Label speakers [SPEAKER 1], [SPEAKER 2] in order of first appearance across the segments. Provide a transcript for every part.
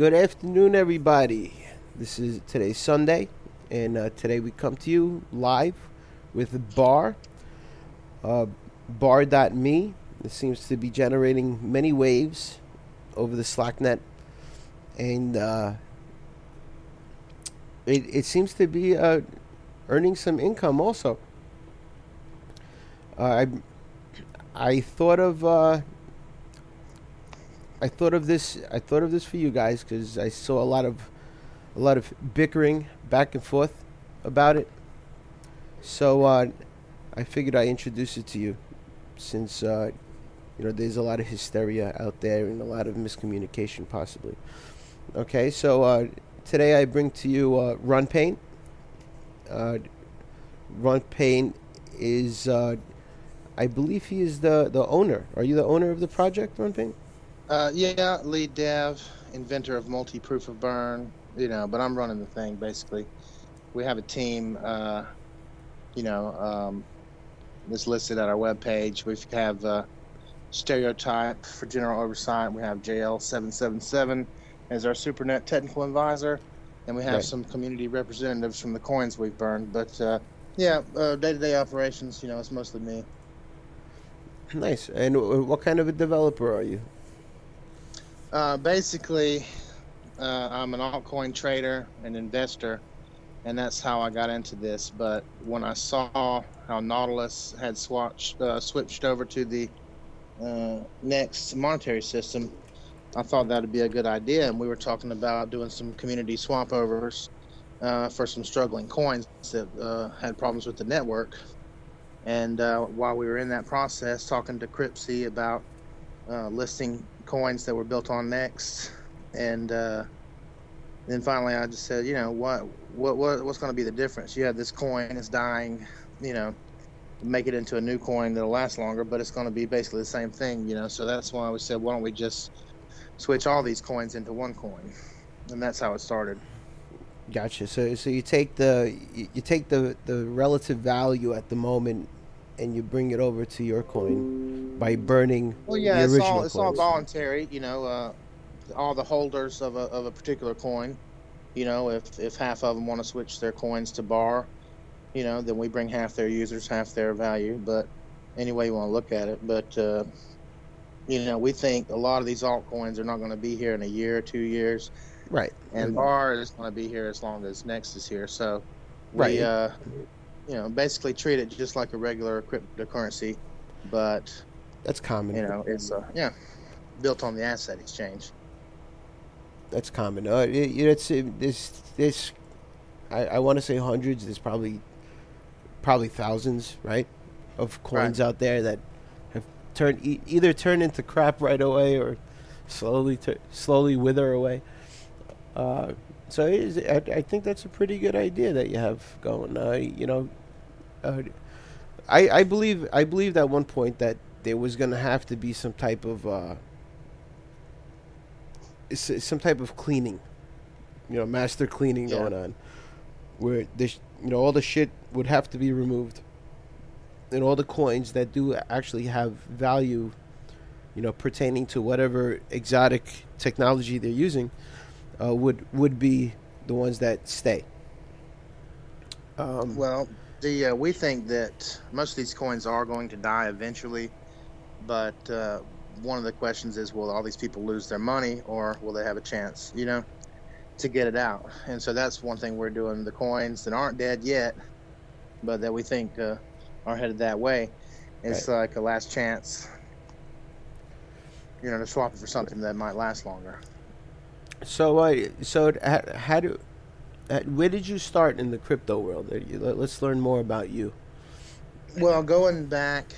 [SPEAKER 1] Good afternoon, everybody. This is today's Sunday, and uh, today we come to you live with Bar, uh, Bar.me. It seems to be generating many waves over the Slacknet, and uh, it, it seems to be uh, earning some income also. Uh, I I thought of uh, I thought of this. I thought of this for you guys because I saw a lot of a lot of bickering back and forth about it. So uh, I figured I introduce it to you, since uh, you know there's a lot of hysteria out there and a lot of miscommunication possibly. Okay, so uh, today I bring to you uh, Runpaint. Uh, Runpaint is, uh, I believe he is the the owner. Are you the owner of the project, Runpaint?
[SPEAKER 2] Uh, yeah, lead dev, inventor of multi-proof of burn. You know, but I'm running the thing basically. We have a team. Uh, you know, um, that's listed at our webpage. We have uh, stereotype for general oversight. We have JL777 as our SuperNet technical advisor, and we have
[SPEAKER 1] Right.
[SPEAKER 2] some community representatives from the coins we've burned. But uh, yeah, uh, day-to-day operations. You know, it's mostly me.
[SPEAKER 1] Nice. And uh, what kind of a developer are you?
[SPEAKER 2] Uh, basically, uh, I'm an altcoin trader and investor, and that's how I got into this. But when I saw how Nautilus had swatched, uh, switched over to the uh, next monetary system, I thought that would be a good idea. And we were talking about doing some community swap overs uh, for some struggling coins that had problems with the network. And while we were in that process, talking to Cryptsy about uh, listing coins that were built on Next, and uh, then finally I just said, you know, what, what, what what's going to be the difference? You have this coin, it's dying, you know, make it into a new coin that'll last longer, but it's going to be basically the same thing, you know. So that's why we said, why don't we just switch all these coins into one coin, and that's how it started.
[SPEAKER 1] Gotcha. So so you take the you, you take the the relative value at the moment, and you bring it over to your coin by burning
[SPEAKER 2] Well, yeah,
[SPEAKER 1] the
[SPEAKER 2] it's all it's all voluntary. You know, uh, all the holders of a of a particular coin. You know, if if half of them want to switch their coins to bar, you know, then we bring half their users, half their value. But any way you want to look at it, but uh, you know, we think a lot of these altcoins are not going to be here in a year or two years,
[SPEAKER 1] Right.
[SPEAKER 2] and bar is going to be here as long as Next is here. So we,
[SPEAKER 1] Right.
[SPEAKER 2] uh, you know, basically treat it just like a regular cryptocurrency, but
[SPEAKER 1] That's common.
[SPEAKER 2] you know, it's uh, yeah, built on the asset exchange.
[SPEAKER 1] That's common. Uh, it, it's uh, this this. I, I want to say hundreds. There's probably probably thousands, right, of coins out there that have turned e- either turned into crap right away or slowly tur slowly wither away. Uh, so it is, I, I think that's a pretty good idea that you have going. Uh, you know, uh, I I believe I believed at one point that there was going to have to be some type of uh, some type of cleaning, you know, master cleaning
[SPEAKER 2] Yeah.
[SPEAKER 1] going on, where this, you know, all the shit would have to be removed, and all the coins that do actually have value, you know, pertaining to whatever exotic technology they're using, uh, would would be the ones that stay. Um,
[SPEAKER 2] Well, the uh, we think that most of these coins are going to die eventually, but uh, one of the questions is, will all these people lose their money, or will they have a chance, you know, to get it out? And so that's one thing we're doing. The coins that aren't dead yet, but that we think uh, are headed that way, it's like a last chance, you know, to swap it for something that might last longer.
[SPEAKER 1] So, uh, so how, how do, where did you start in the crypto world? Uh, let- Let's learn more about you.
[SPEAKER 2] Well, going back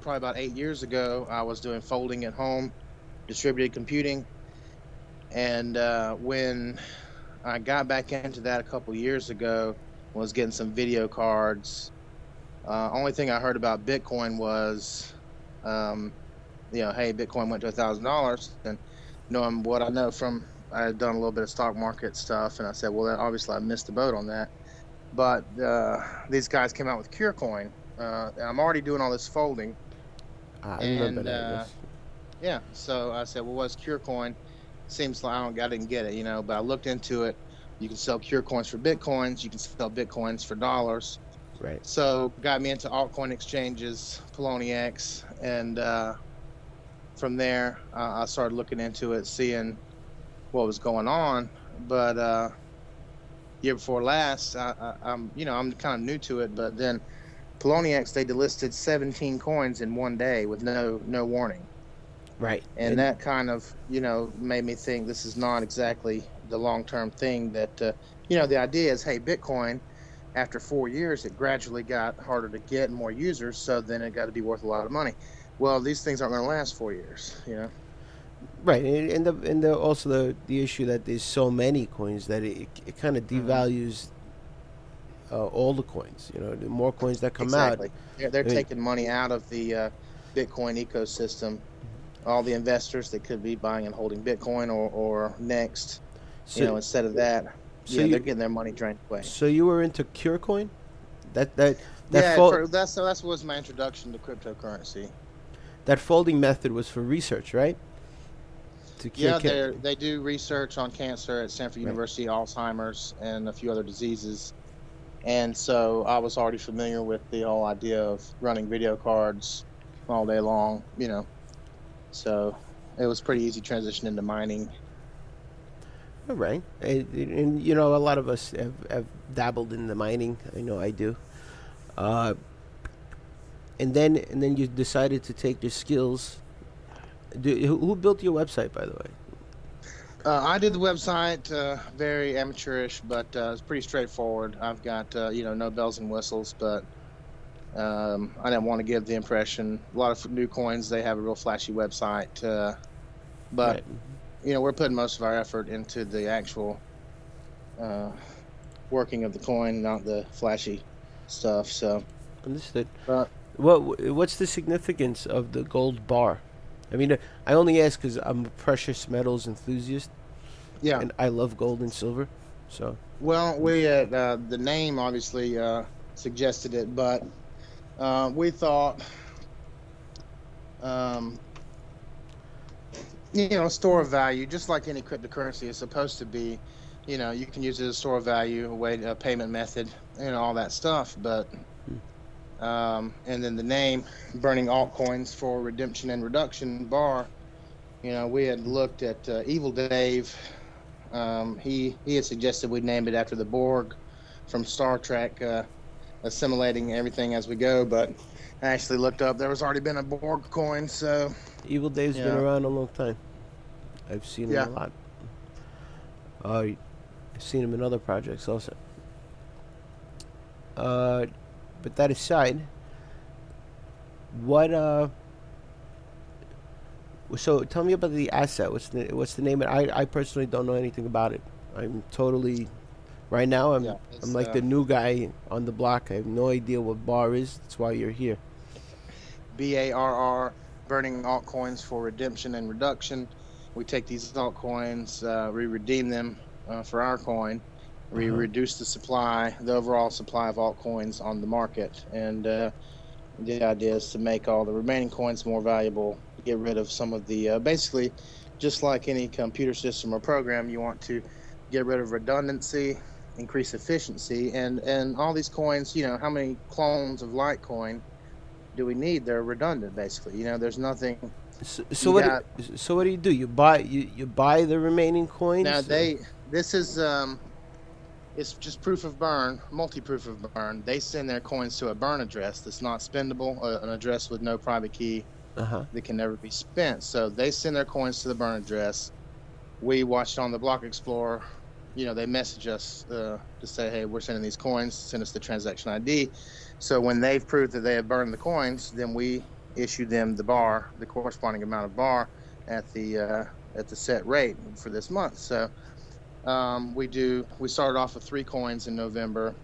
[SPEAKER 2] probably about eight years ago, I was doing folding at home, distributed computing, and uh, when I got back into that a couple years ago, was getting some video cards. Uh, only thing I heard about Bitcoin was, um, you know, hey, Bitcoin went to a thousand dollars, and knowing what I know from, I had done a little bit of stock market stuff, and I said, well, that, obviously I missed the boat on that. But uh, these guys came out with CureCoin, uh, and I'm already doing all this folding.
[SPEAKER 1] Ah, I
[SPEAKER 2] And, uh. Yeah, so I said, well, what's CureCoin? seems like I don't I didn't get it, you know. But I looked into it. You can sell CureCoins for bitcoins. You can sell bitcoins for dollars.
[SPEAKER 1] Right.
[SPEAKER 2] So got me into altcoin exchanges, Poloniex, and uh, from there uh, I started looking into it, seeing what was going on. But uh, year before last, I, I'm you know I'm kind of new to it, but then Poloniex they delisted 17 coins in one day with no no warning,
[SPEAKER 1] Right.
[SPEAKER 2] and, that kind of you know made me think this is not exactly the long term thing. That uh, you know the idea is hey Bitcoin. After four years, it gradually got harder to get more users, so then it got to be worth a lot of money. Well, these things aren't going to last four years, you know.
[SPEAKER 1] Right, and, and the and the also the the issue that there's so many coins that it it kind of
[SPEAKER 2] Mhm.
[SPEAKER 1] devalues uh, all the coins. You know, the more coins that come
[SPEAKER 2] exactly.
[SPEAKER 1] out,
[SPEAKER 2] They're, they're
[SPEAKER 1] I mean-
[SPEAKER 2] taking money out of the uh, Bitcoin ecosystem. All the investors that could be buying and holding Bitcoin or, or next,
[SPEAKER 1] so
[SPEAKER 2] you know, instead of that,
[SPEAKER 1] so
[SPEAKER 2] yeah,
[SPEAKER 1] you-
[SPEAKER 2] they're getting their money drained away.
[SPEAKER 1] so you were into Curecoin, that that that
[SPEAKER 2] yeah,
[SPEAKER 1] fol-
[SPEAKER 2] for, that's so. That was my introduction to cryptocurrency.
[SPEAKER 1] that folding method was for research, right? To cure
[SPEAKER 2] Yeah, they they do research on cancer at Stanford
[SPEAKER 1] Right.
[SPEAKER 2] University, Alzheimer's, and a few other diseases. And so I was already familiar with the whole idea of running video cards all day long, you know. So it was pretty easy transition into mining.
[SPEAKER 1] All right, and, and you know a lot of us have, have dabbled in the mining. I know I do. Uh, and then and then you decided to take your skills. Do, who, built your website, by the way?
[SPEAKER 2] Uh, I did the website, uh, very amateurish, but uh, it's pretty straightforward. I've got uh, you know no bells and whistles, but um, I didn't want to give the impression. A lot of new coins they have a real flashy website, uh, but
[SPEAKER 1] Right.
[SPEAKER 2] you know we're putting most of our effort into the actual uh, working of the coin, not the flashy stuff. So
[SPEAKER 1] Understood.
[SPEAKER 2] But-
[SPEAKER 1] what what's the significance of the gold bar? I mean, I only ask because I'm a precious metals enthusiast,
[SPEAKER 2] yeah,
[SPEAKER 1] and I love gold and silver. So
[SPEAKER 2] Well, we uh, the name obviously uh, suggested it, but uh, we thought, um, you know, store of value, just like any cryptocurrency is supposed to be. You know, you can use it as a store of value, a way, a payment method, and all that stuff. But um, and then the name, burning altcoins for redemption and reduction bar. You know, we had looked at uh, Evil Dave um, he he had suggested we name it after the Borg from Star Trek, uh, assimilating everything as we go. But I actually looked up; there was already been a Borg coin, so
[SPEAKER 1] Evil Dave's been around a long time. I've seen
[SPEAKER 2] Yeah.
[SPEAKER 1] him a lot. Uh, I've seen him in other projects also. Uh, but that aside, what uh? So tell me about the asset. What's the what's the name? of I I personally don't know anything about it. I'm totally. Right now, I'm
[SPEAKER 2] yeah,
[SPEAKER 1] I'm like
[SPEAKER 2] uh,
[SPEAKER 1] the new guy on the block. I have no idea what bar is. That's why you're here.
[SPEAKER 2] B A R R, burning altcoins for redemption and reduction. We take these altcoins, uh, we redeem them uh, for our coin. We
[SPEAKER 1] Uh-huh.
[SPEAKER 2] reduce the supply, the overall supply of altcoins on the market, and uh, the idea is to make all the remaining coins more valuable. Get rid of some of the, uh, basically, just like any computer system or program, you want to get rid of redundancy, increase efficiency, and and all these coins. You know, how many clones of Litecoin? do we need? They're redundant, basically. You know, there's nothing.
[SPEAKER 1] So, so what?
[SPEAKER 2] got-
[SPEAKER 1] do, so what do you do? You buy you, you buy the remaining coins.
[SPEAKER 2] Now they, this is, um, it's just proof of burn, multi-proof of burn. They send their coins to a burn address that's not spendable, uh, an address with no private key
[SPEAKER 1] Uh huh.
[SPEAKER 2] that can never be spent. So they send their coins to the burn address. We watched on the Block Explorer. You know, they message us uh, to say, "Hey, we're sending these coins. Send us the transaction ID." So when they've proved that they have burned the coins, then we issue them the bar, the corresponding amount of bar, at the uh, at the set rate for this month. So um, we do. We started off with three coins in November,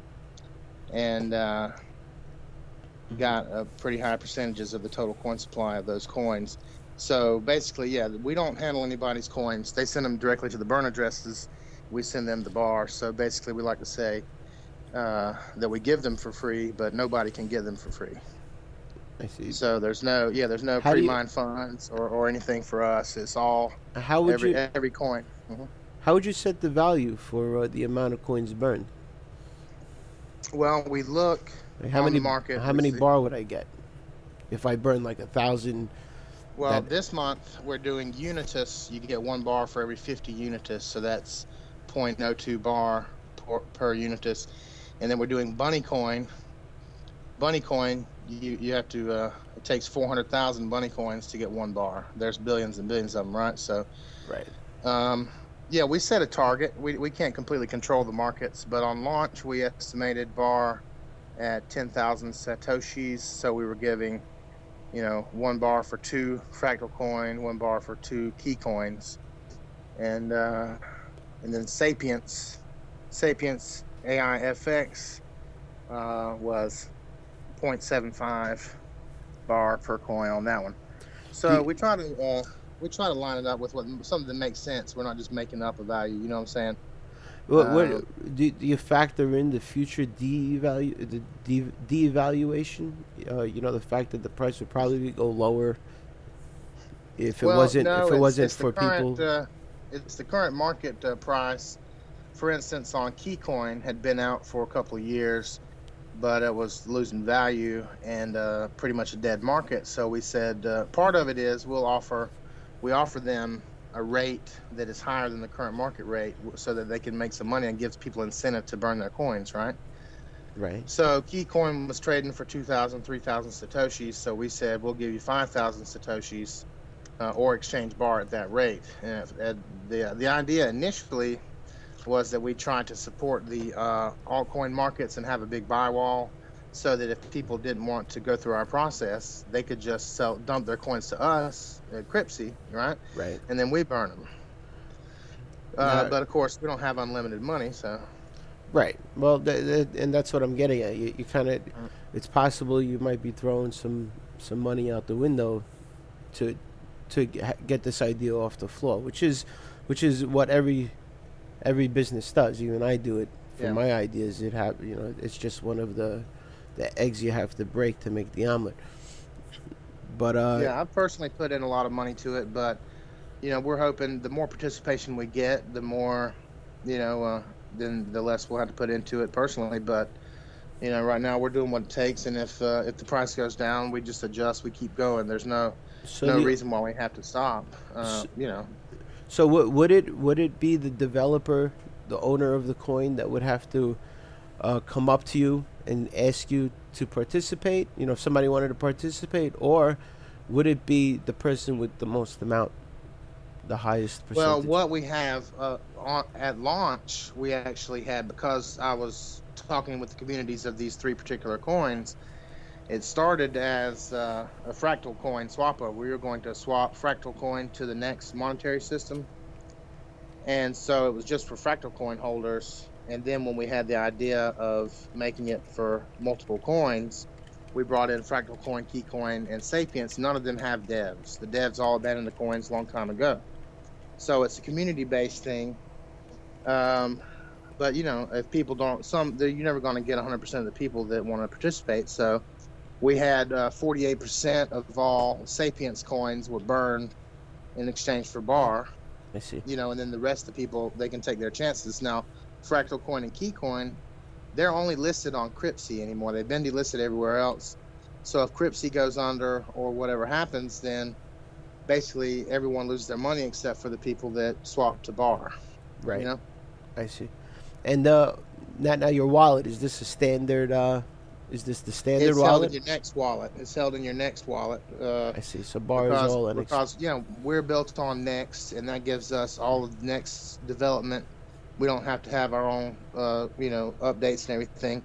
[SPEAKER 2] and uh, got a pretty high percentages of the total coin supply of those coins. So basically, yeah, we don't handle anybody's coins. They send them directly to the burn addresses. We send them the bar. So basically, we like to say uh, that we give them for free, but nobody can get them for free.
[SPEAKER 1] I see.
[SPEAKER 2] So there's no yeah, there's no
[SPEAKER 1] How do you-
[SPEAKER 2] funds or, or anything for us. It's all
[SPEAKER 1] How would
[SPEAKER 2] every
[SPEAKER 1] you
[SPEAKER 2] every coin. Mhm.
[SPEAKER 1] How would you set the value for uh, the amount of coins burned?
[SPEAKER 2] Well, we look
[SPEAKER 1] Like how
[SPEAKER 2] On the
[SPEAKER 1] many
[SPEAKER 2] market,
[SPEAKER 1] how many bar would I get if I burn like a thousand?
[SPEAKER 2] Well,
[SPEAKER 1] That-
[SPEAKER 2] this month we're doing Unitus. You can get one bar for every 50 Unitus, so that's 0.02 bar per, per Unitus. And then we're doing Bunny Coin. Bunny Coin, you, you have to, uh, it takes 400,000 Bunny Coins to get one bar. There's billions and billions of them, right? So,
[SPEAKER 1] Right.
[SPEAKER 2] um, yeah, we set a target. We, we can't completely control the markets, but on launch, we estimated bar at 10,000 Satoshis. So we were giving, you know, one bar for two fractal coin, one bar for two key coins. And, uh, and then Sapience, Sapience AIFX uh, was 0.75 bar per coin on that one. So we try to uh, we try to line it up with what something that makes sense. We're not just making up a value. You know what I'm saying?
[SPEAKER 1] What, what
[SPEAKER 2] Um,
[SPEAKER 1] do, do you factor in the future devalu the de- devaluation? Uh, you know the fact that the price would probably go lower if it
[SPEAKER 2] well,
[SPEAKER 1] wasn't
[SPEAKER 2] no,
[SPEAKER 1] if it wasn't
[SPEAKER 2] it's
[SPEAKER 1] for
[SPEAKER 2] current,
[SPEAKER 1] people.
[SPEAKER 2] Uh, it's the current market uh, price. For instance, on Keycoin had been out for a couple of years, but it was losing value and uh, pretty much a dead market. So we said uh, part of it is we'll offer we offer them a rate that is higher than the current market rate so that they can make some money and gives people incentive to burn their coins, right?
[SPEAKER 1] right.
[SPEAKER 2] So Keycoin was trading for 2,000, 3,000 Satoshis. So we said, we'll give you 5,000 Satoshis uh, or exchange bar at that rate. And if- and the, the idea initially was that we tried to support the uh, altcoin markets and have a big buy wall so that if people didn't want to go through our process, they could just sell, dump their coins to us at Cryptsy, right?
[SPEAKER 1] Right.
[SPEAKER 2] And then we burn them. Uh, but of course, we don't have unlimited money, so
[SPEAKER 1] Right. Well, th- th- and that's what I'm getting at. You, you kind of, it's possible you might be throwing some some money out the window to to get this idea off the floor, which is which is what every every business does. Even I do it for
[SPEAKER 2] Yeah.
[SPEAKER 1] my ideas. It have you know, it's just one of the the eggs you have to break to make the omelet. But uh,
[SPEAKER 2] yeah, I've personally put in a lot of money to it, but you know, we're hoping the more participation we get, the more, you know, uh, then the less we'll have to put into it personally. But you know, right now we're doing what it takes, and if uh, if the price goes down, we just adjust. We keep going. There's no
[SPEAKER 1] so
[SPEAKER 2] no
[SPEAKER 1] the-
[SPEAKER 2] reason why we have to stop. Uh,
[SPEAKER 1] S-
[SPEAKER 2] you know,
[SPEAKER 1] So w- would it would it be the developer, the owner of the coin, that would have to uh, come up to you and ask you to participate? You know, if somebody wanted to participate, or would it be the person with the most amount, the highest percentage?
[SPEAKER 2] Well, what we have uh, on, at launch, we actually had because I was talking with the communities of these three particular coins. It started as uh, a fractal coin swapper. We were going to swap fractal coin to the next monetary system, and so it was just for fractal coin holders. And then when we had the idea of making it for multiple coins, we brought in fractal coin, key coin, and Sapience. None of them have devs. The devs all abandoned the coins a long time ago. So it's a community-based thing. Um, but you know, if people don't, some you're never going to get 100% of the people that want to participate. So we had uh, 48% of all Sapience coins were burned in exchange for bar.
[SPEAKER 1] I see.
[SPEAKER 2] You know, and then the rest of the people they can take their chances. Now, Fractal Coin and Keycoin, they're only listed on Cryptsy anymore. They've been delisted everywhere else. So if Cryptsy goes under or whatever happens, then basically everyone loses their money except for the people that swap to bar.
[SPEAKER 1] Right.
[SPEAKER 2] You know?
[SPEAKER 1] I see. And uh, now, now your wallet is this a standard? Uh, is this the standard
[SPEAKER 2] it's held
[SPEAKER 1] wallet?
[SPEAKER 2] in your next wallet. It's held in your next wallet. Uh,
[SPEAKER 1] I see. So bar is
[SPEAKER 2] because,
[SPEAKER 1] all an ex-
[SPEAKER 2] because you know we're built on Next, and that gives us all of Next development. We don't have to have our own, uh, you know, updates and everything.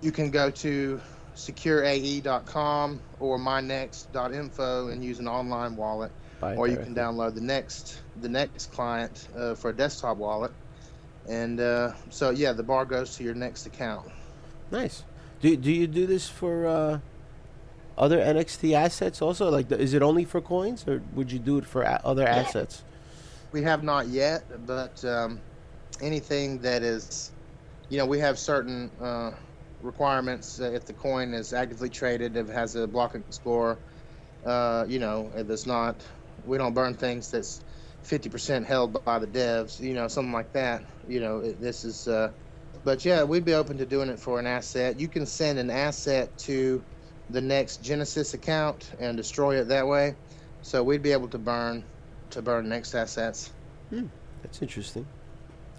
[SPEAKER 2] You can go to secureae.com or mynxt.info and use an online wallet,
[SPEAKER 1] buy
[SPEAKER 2] or you can download the Next the Next client uh, for a desktop wallet. And uh, so yeah, the bar goes to your Next account.
[SPEAKER 1] Nice. Do do you do this for uh, other NXT assets also? Like, the, is it only for coins, or would you do it for a- other assets?
[SPEAKER 2] We have not yet, but um, anything that is, you know, we have certain uh, requirements. If the coin is actively traded, if it has a block explorer, uh, you know, if it's not, we don't burn things that's 50% held by the devs, you know, something like that. You know, it, this is, uh, but yeah, we'd be open to doing it for an asset. You can send an asset to the next Genesis account and destroy it that way. So we'd be able to burn to burn next assets.
[SPEAKER 1] Hmm, that's interesting.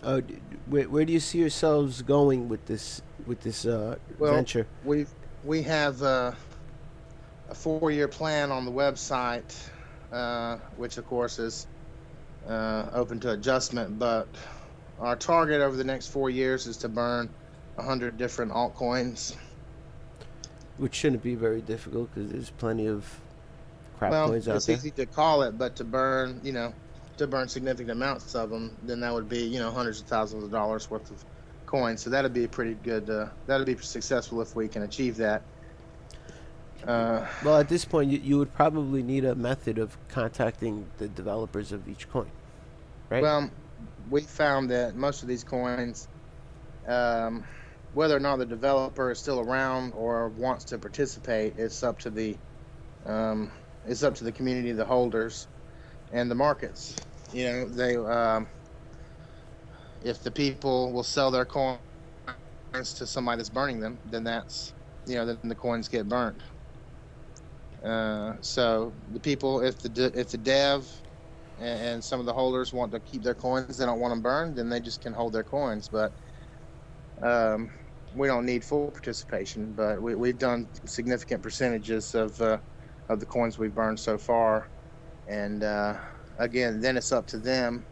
[SPEAKER 1] Uh, where, where do you see yourselves going with this with this uh,
[SPEAKER 2] well,
[SPEAKER 1] venture?
[SPEAKER 2] We we have uh, a four year plan on the website, uh, which of course is uh, open to adjustment. But our target over the next four years is to burn hundred different altcoins.
[SPEAKER 1] Which shouldn't be very difficult because there's plenty of crap
[SPEAKER 2] well,
[SPEAKER 1] coins out there.
[SPEAKER 2] it's easy to call it, but to burn, you know, to burn significant amounts of them, then that would be, you know, hundreds of thousands of dollars worth of coins. So that'd be a pretty good. Uh, that'd be successful if we can achieve that. Uh,
[SPEAKER 1] well, at this point, you, you would probably need a method of contacting the developers of each coin, right?
[SPEAKER 2] Well, we found that most of these coins, um, whether or not the developer is still around or wants to participate, it's up to the um, it's up to the community, the holders, and the markets. You know, they um, if the people will sell their coins to somebody that's burning them, then that's you know then the coins get burnt. Uh, so the people, if the if the dev and, and, some of the holders want to keep their coins, they don't want them burned, then they just can hold their coins. But um, we don't need full participation. But we, we've done significant percentages of uh, of the coins we've burned so far, and uh, again, then it's up to them.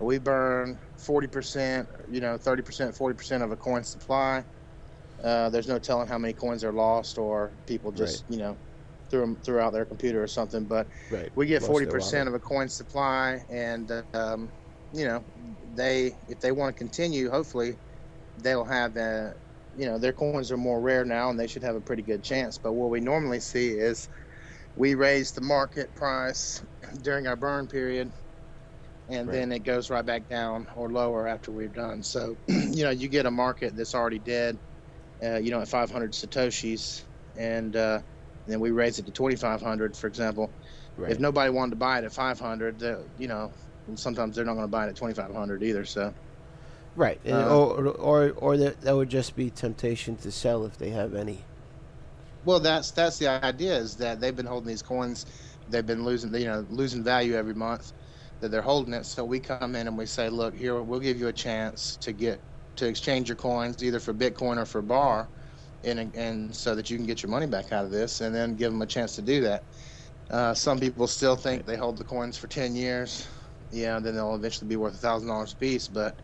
[SPEAKER 2] We burn 40%, you know, 30%, 40% of a coin supply. Uh, there's no telling how many coins are lost or people just, right. you know, threw them throughout their computer or something. But
[SPEAKER 1] right.
[SPEAKER 2] we get 40% of a coin supply, and, um, you know, they if they want to continue, hopefully they'll have a, you know, their coins are more rare now, and they should have a pretty good chance. But what we normally see is we raise the market price during our burn period and right. then it goes right back down or lower after we've done. So, you know, you get a market that's already dead, uh, you know, at 500 satoshis, and, uh, then we raise it to 2,500, for example. Right. If nobody wanted to buy it at 500, uh, you know, sometimes they're not going to buy it at 2,500 either. So,
[SPEAKER 1] right, uh, or or or that, that would just be temptation to sell if they have any.
[SPEAKER 2] Well, that's that's the idea is that they've been holding these coins, they've been losing, you know, losing value every month that they're holding it. So we come in and we say, look, here we'll give you a chance to get to exchange your coins either for Bitcoin or for Bar, and and so that you can get your money back out of this, and then give them a chance to do that. Uh, some people still think they hold the coins for ten years, yeah, then they'll eventually be worth a thousand dollars a piece. But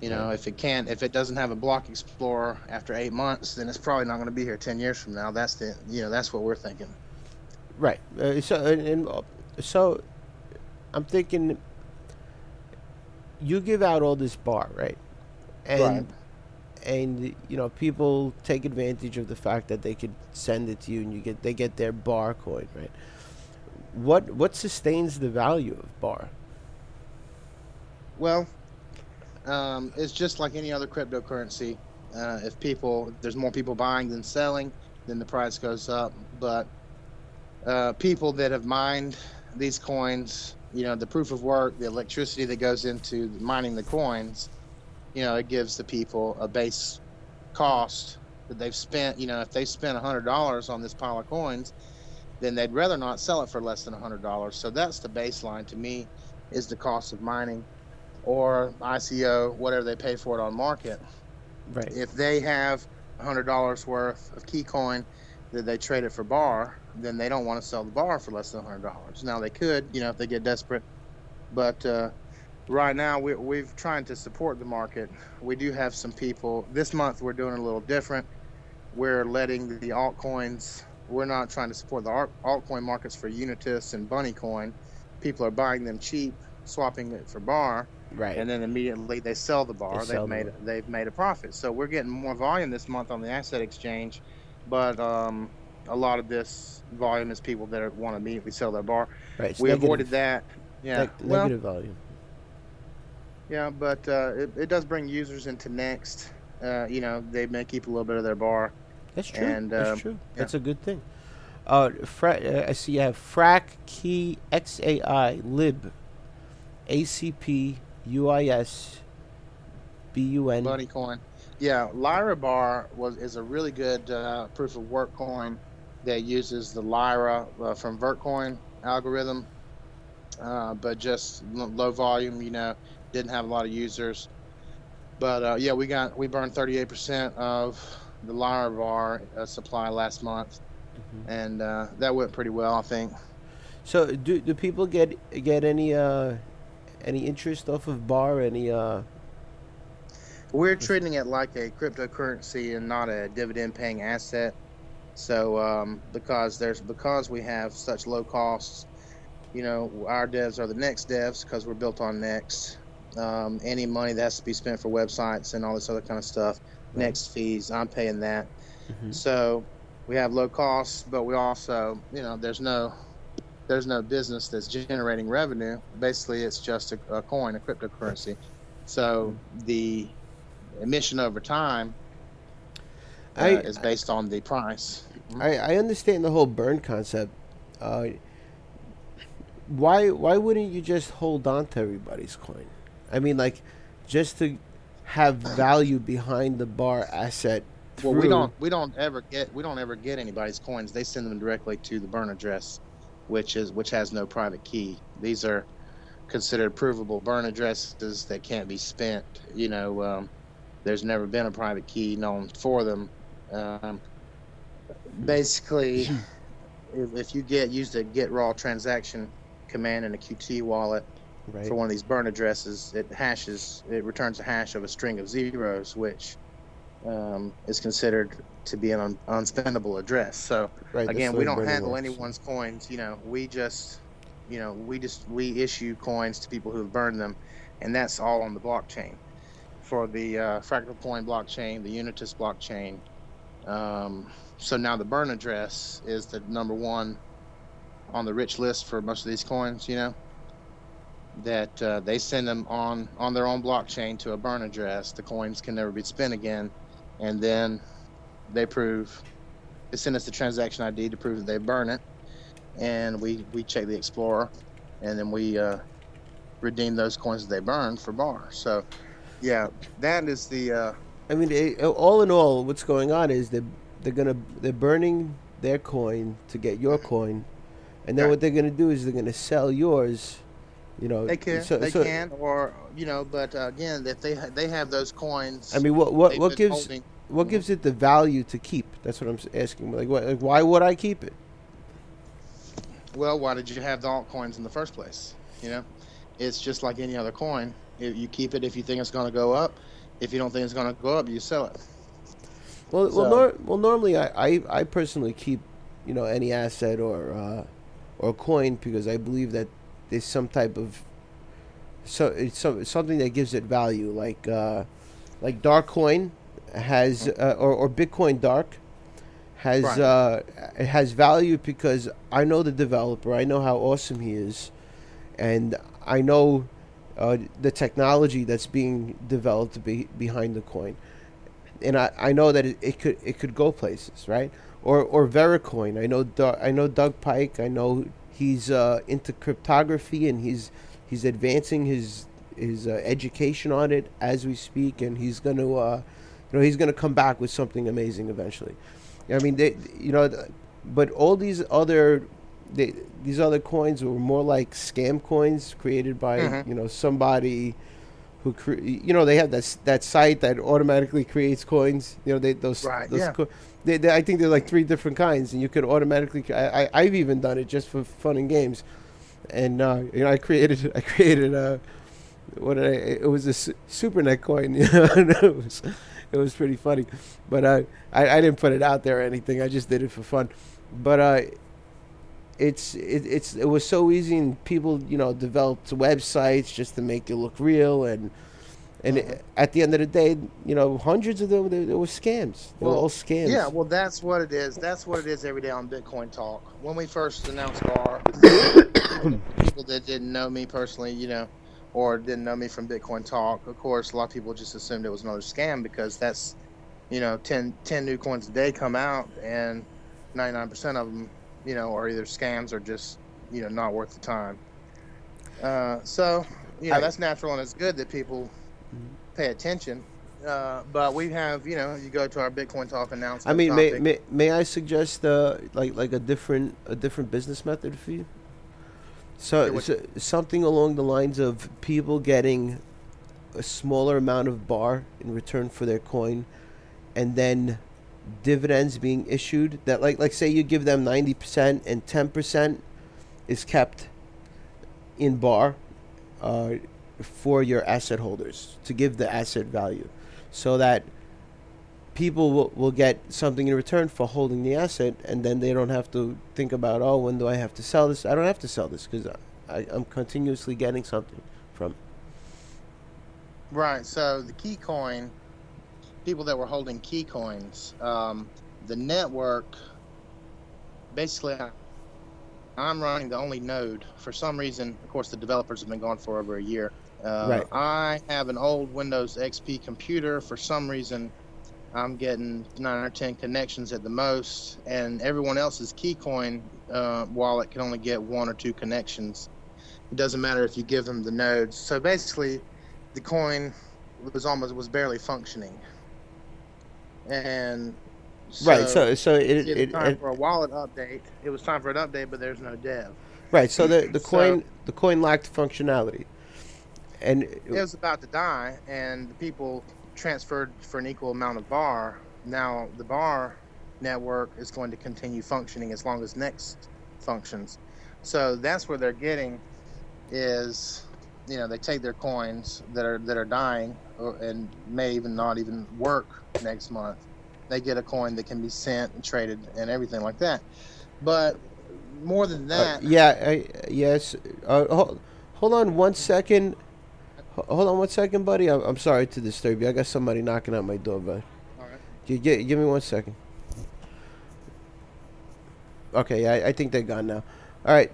[SPEAKER 2] you know, if it can't, if it doesn't have a block explorer after eight months, then it's probably not going to be here ten years from now. That's the, you know, that's what we're thinking.
[SPEAKER 1] Right. Uh, so and, and so I'm thinking you give out all this bar, right? And
[SPEAKER 2] right.
[SPEAKER 1] and you know, people take advantage of the fact that they could send it to you and you get they get their bar coin, right? What what sustains the value of bar?
[SPEAKER 2] Well, um, it's just like any other cryptocurrency. Uh, if people, if there's more people buying than selling, then the price goes up. But uh, people that have mined these coins you know the proof of work, the electricity that goes into mining the coins, you know, it gives the people a base cost that they've spent. You know, if they spent hundred dollars on this pile of coins, then they'd rather not sell it for less than hundred dollars. So that's the baseline to me, is the cost of mining, or ICO, whatever they pay for it on market.
[SPEAKER 1] Right.
[SPEAKER 2] If they have hundred dollars worth of key coin that they trade it for bar, then they don't want to sell the bar for less than hundred dollars. Now they could, you know, if they get desperate, but uh, right now we, we've trying to support the market. We do have some people. This month we're doing a little different. We're letting the altcoins. We're not trying to support the altcoin markets for Unitus and Bunnycoin. People are buying them cheap, swapping it for bar,
[SPEAKER 1] right?
[SPEAKER 2] And then immediately they sell the bar. They have made the they've made a profit. So we're getting more volume this month on the asset exchange, but um, a lot of this volume is people that want to immediately sell their bar.
[SPEAKER 1] Right.
[SPEAKER 2] We negative, avoided that. Yeah.
[SPEAKER 1] Ne-
[SPEAKER 2] well,
[SPEAKER 1] volume.
[SPEAKER 2] Yeah, but uh, it, it does bring users into Next. uh, you know, they may keep a little bit of their bar.
[SPEAKER 1] That's true.
[SPEAKER 2] And,
[SPEAKER 1] That's
[SPEAKER 2] um,
[SPEAKER 1] true.
[SPEAKER 2] yeah.
[SPEAKER 1] That's a good thing. Uh, fra- uh, I see you have frac key xai lib acp uis bun.
[SPEAKER 2] Bunny coin. Yeah, Lyra bar was is a really good uh, proof of work coin that uses the Lyra uh, from Vertcoin algorithm, uh, but just l- low volume. You know, didn't have a lot of users. But uh, yeah, we got we burned 38% of the Lyra bar uh, supply last month,
[SPEAKER 1] Mhm.
[SPEAKER 2] and uh, that went pretty well, I think.
[SPEAKER 1] So do do people get get any uh any interest off of bar? Any uh
[SPEAKER 2] We're treating it like a cryptocurrency and not a dividend-paying asset. So um, because there's because we have such low costs, you know, our devs are the next devs because we're built on Next. Um, any money that has to be spent for websites and all this other kind of stuff,
[SPEAKER 1] Right.
[SPEAKER 2] Next fees, I'm paying that.
[SPEAKER 1] Mhm.
[SPEAKER 2] So we have low costs, but we also, you know, there's no there's no business that's generating revenue. Basically, it's just a, a coin, a cryptocurrency. So the emission over time
[SPEAKER 1] I-
[SPEAKER 2] is based on the price.
[SPEAKER 1] I, I understand the whole burn concept. Uh, why why wouldn't you just hold on to everybody's coin? I mean, like, just to have value behind the bar asset.
[SPEAKER 2] Well, we don't we don't ever get we don't ever get anybody's coins. They send them directly to the burn address, which is which has no private key. These are considered provable burn addresses that can't be spent. You know, um, there's never been a private key known for them. Um, basically, if, if you get use the get raw transaction command in a Qt wallet
[SPEAKER 1] right.
[SPEAKER 2] for one of these burn addresses, it hashes, it returns a hash of a string of zeros, which um, is considered to be an un- unspendable address. So
[SPEAKER 1] right,
[SPEAKER 2] again, we don't handle
[SPEAKER 1] works.
[SPEAKER 2] anyone's coins. You know, we just, you know, we just we issue coins to people who've burned them, and that's all on the blockchain. For the uh, Fractal Coin blockchain, the Unitus blockchain. Um, so now the burn address is the number one on the rich list for most of these coins. You know, that uh, they send them on on their own blockchain to a burn address. The coins can never be spent again, and then they prove they send us the transaction ID to prove that they burn it, and we we check the Explorer, and then we uh, redeem those coins that they burn for bar. So, yeah, that is the uh,
[SPEAKER 1] I mean, it, all in all, what's going on is they they're gonna they're burning their coin to get your coin, and then
[SPEAKER 2] Right.
[SPEAKER 1] what they're gonna do is they're gonna sell yours. You know,
[SPEAKER 2] they can
[SPEAKER 1] so-
[SPEAKER 2] they
[SPEAKER 1] so-
[SPEAKER 2] can or you know, but uh, again, if they ha- they have those coins,
[SPEAKER 1] I mean, what what what gives
[SPEAKER 2] holding-
[SPEAKER 1] what gives it the value to keep? That's what I'm asking. Like, what, like, why would I keep it?
[SPEAKER 2] Well, why did you have the altcoins in the first place? You know, it's just like any other coin. You keep it if you think it's going to go up. If you don't think it's going to go up, you sell it.
[SPEAKER 1] Well, well, nor, well. Normally, I, I, I personally keep, you know, any asset or uh, or coin because I believe that there's some type of so it's some, something that gives it value. Like uh, like Dark Coin has uh, or or Bitcoin Dark has
[SPEAKER 2] Right.
[SPEAKER 1] uh, it has value because I know the developer. I know how awesome he is, and I know uh, the technology that's being developed be, behind the coin and I, I know that it, it could it could go places, right? Or or Vericoin. I know Doug, I know Doug Pike. I know he's uh, into cryptography and he's he's advancing his his uh, education on it as we speak, and he's going to uh, you know he's going to come back with something amazing eventually. I mean, they you know, but all these other they, these other coins were more like scam coins created by
[SPEAKER 2] Mhm.
[SPEAKER 1] you know somebody who cre- you know they have that that site that automatically creates coins. You know they those
[SPEAKER 2] Right,
[SPEAKER 1] those
[SPEAKER 2] yeah.
[SPEAKER 1] co- they, they, I think they're like three different kinds, and you could automatically. I, I I've even done it just for fun and games, and uh, you know I created I created a what did I, it was a su- supernet coin. You know it was it was pretty funny, but uh, I I didn't put it out there or anything. I just did it for fun, but uh, it's it, it's it was so easy and people you know developed websites just to make it look real and and
[SPEAKER 2] Mhm.
[SPEAKER 1] it- at the end of the day you know hundreds of them they, they were scams they were all scams
[SPEAKER 2] Yeah, well, that's what it is. That's what it is every day on Bitcoin Talk. When we first announced Bar, people that didn't know me personally, you know, or didn't know me from Bitcoin Talk, of course, a lot of people just assumed it was another scam because that's, you know, 10, 10 new coins a day come out and 99% of them, you know, are either scams or just, you know, not worth the time. Uh, so, you know,
[SPEAKER 1] I-
[SPEAKER 2] that's natural and it's good that people pay attention. Uh, but we have, you know, you go to our Bitcoin Talk announcement.
[SPEAKER 1] I mean, may, may may I suggest uh, like like a different a different business method for you? So, so something along the lines of people getting a smaller amount of bar in return for their coin, and then dividends being issued. That like like say you give them ninety percent and ten percent is kept in bar uh, for your asset holders to give the asset value, so that people will, will get something in return for holding the asset, and then they don't have to think about, oh, when do I have to sell this? I don't have to sell this because I, I'm continuously getting something from.
[SPEAKER 2] Right. So the key coin, people that were holding key coins, um, the network, basically, I- I'm running the only node. For some reason, of course, the developers have been gone for over a year. Uh,
[SPEAKER 1] Right.
[SPEAKER 2] I have an old Windows XP computer. For some reason, I'm getting nine or ten connections at the most, and everyone else's Keycoin uh, wallet can only get one or two connections. It doesn't matter if you give them the nodes. So basically, the coin was almost was barely functioning, and
[SPEAKER 1] right. So so it,
[SPEAKER 2] it's
[SPEAKER 1] it,
[SPEAKER 2] time
[SPEAKER 1] it
[SPEAKER 2] for a wallet update. It was time for an update, but there's no dev.
[SPEAKER 1] right. So the the
[SPEAKER 2] So-
[SPEAKER 1] coin the coin lacked functionality, and
[SPEAKER 2] It was about to die, and the people transferred for an equal amount of bar. Now the bar network is going to continue functioning as long as Next functions. So that's where they're getting is, you know, they take their coins that are that are dying or, and may even not even work next month. They get a coin that can be sent and traded and everything like that. But more than
[SPEAKER 1] Uh,
[SPEAKER 2] that,
[SPEAKER 1] yeah, I, yes. Uh, hold, hold on one second. Hold on one second, buddy. I'm, I'm sorry to disturb you. I got somebody knocking at my door.
[SPEAKER 2] All right.
[SPEAKER 1] Gi- gi- give me one second. Okay, I, I think they're gone now. All right.